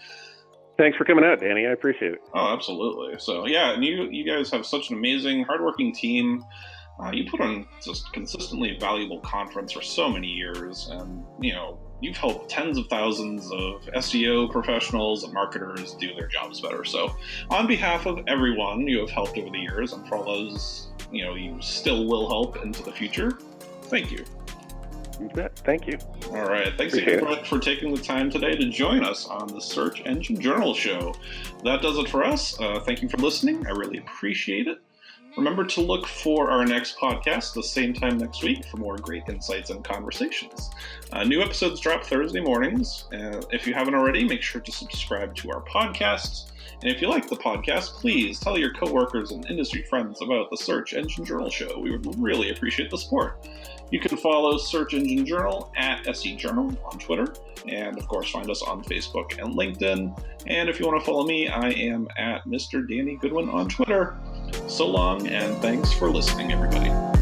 Thanks for coming out, Danny. I appreciate it. Oh, absolutely. So, yeah, and you you guys have such an amazing, hardworking team. Uh, you put on just consistently valuable conference for so many years, and you know you've helped tens of thousands of SEO professionals and marketers do their jobs better. So, on behalf of everyone you have helped over the years, and for all those you know you still will help into the future, thank you. Thank you. All right. Thanks Appreciate again, Brett, for taking the time today to join us on the Search Engine Journal Show. That does it for us. Uh, thank you for listening. I really appreciate it. Remember to look for our next podcast the same time next week for more great insights and conversations. Uh, new episodes drop Thursday mornings. Uh, if you haven't already, make sure to subscribe to our podcast. And if you like the podcast, please tell your coworkers and industry friends about the Search Engine Journal Show. We would really appreciate the support. You can follow Search Engine Journal at SE Journal on Twitter, and of course, find us on Facebook and LinkedIn. And if you want to follow me, I am at Mr. Danny Goodwin on Twitter. So long, and thanks for listening, everybody.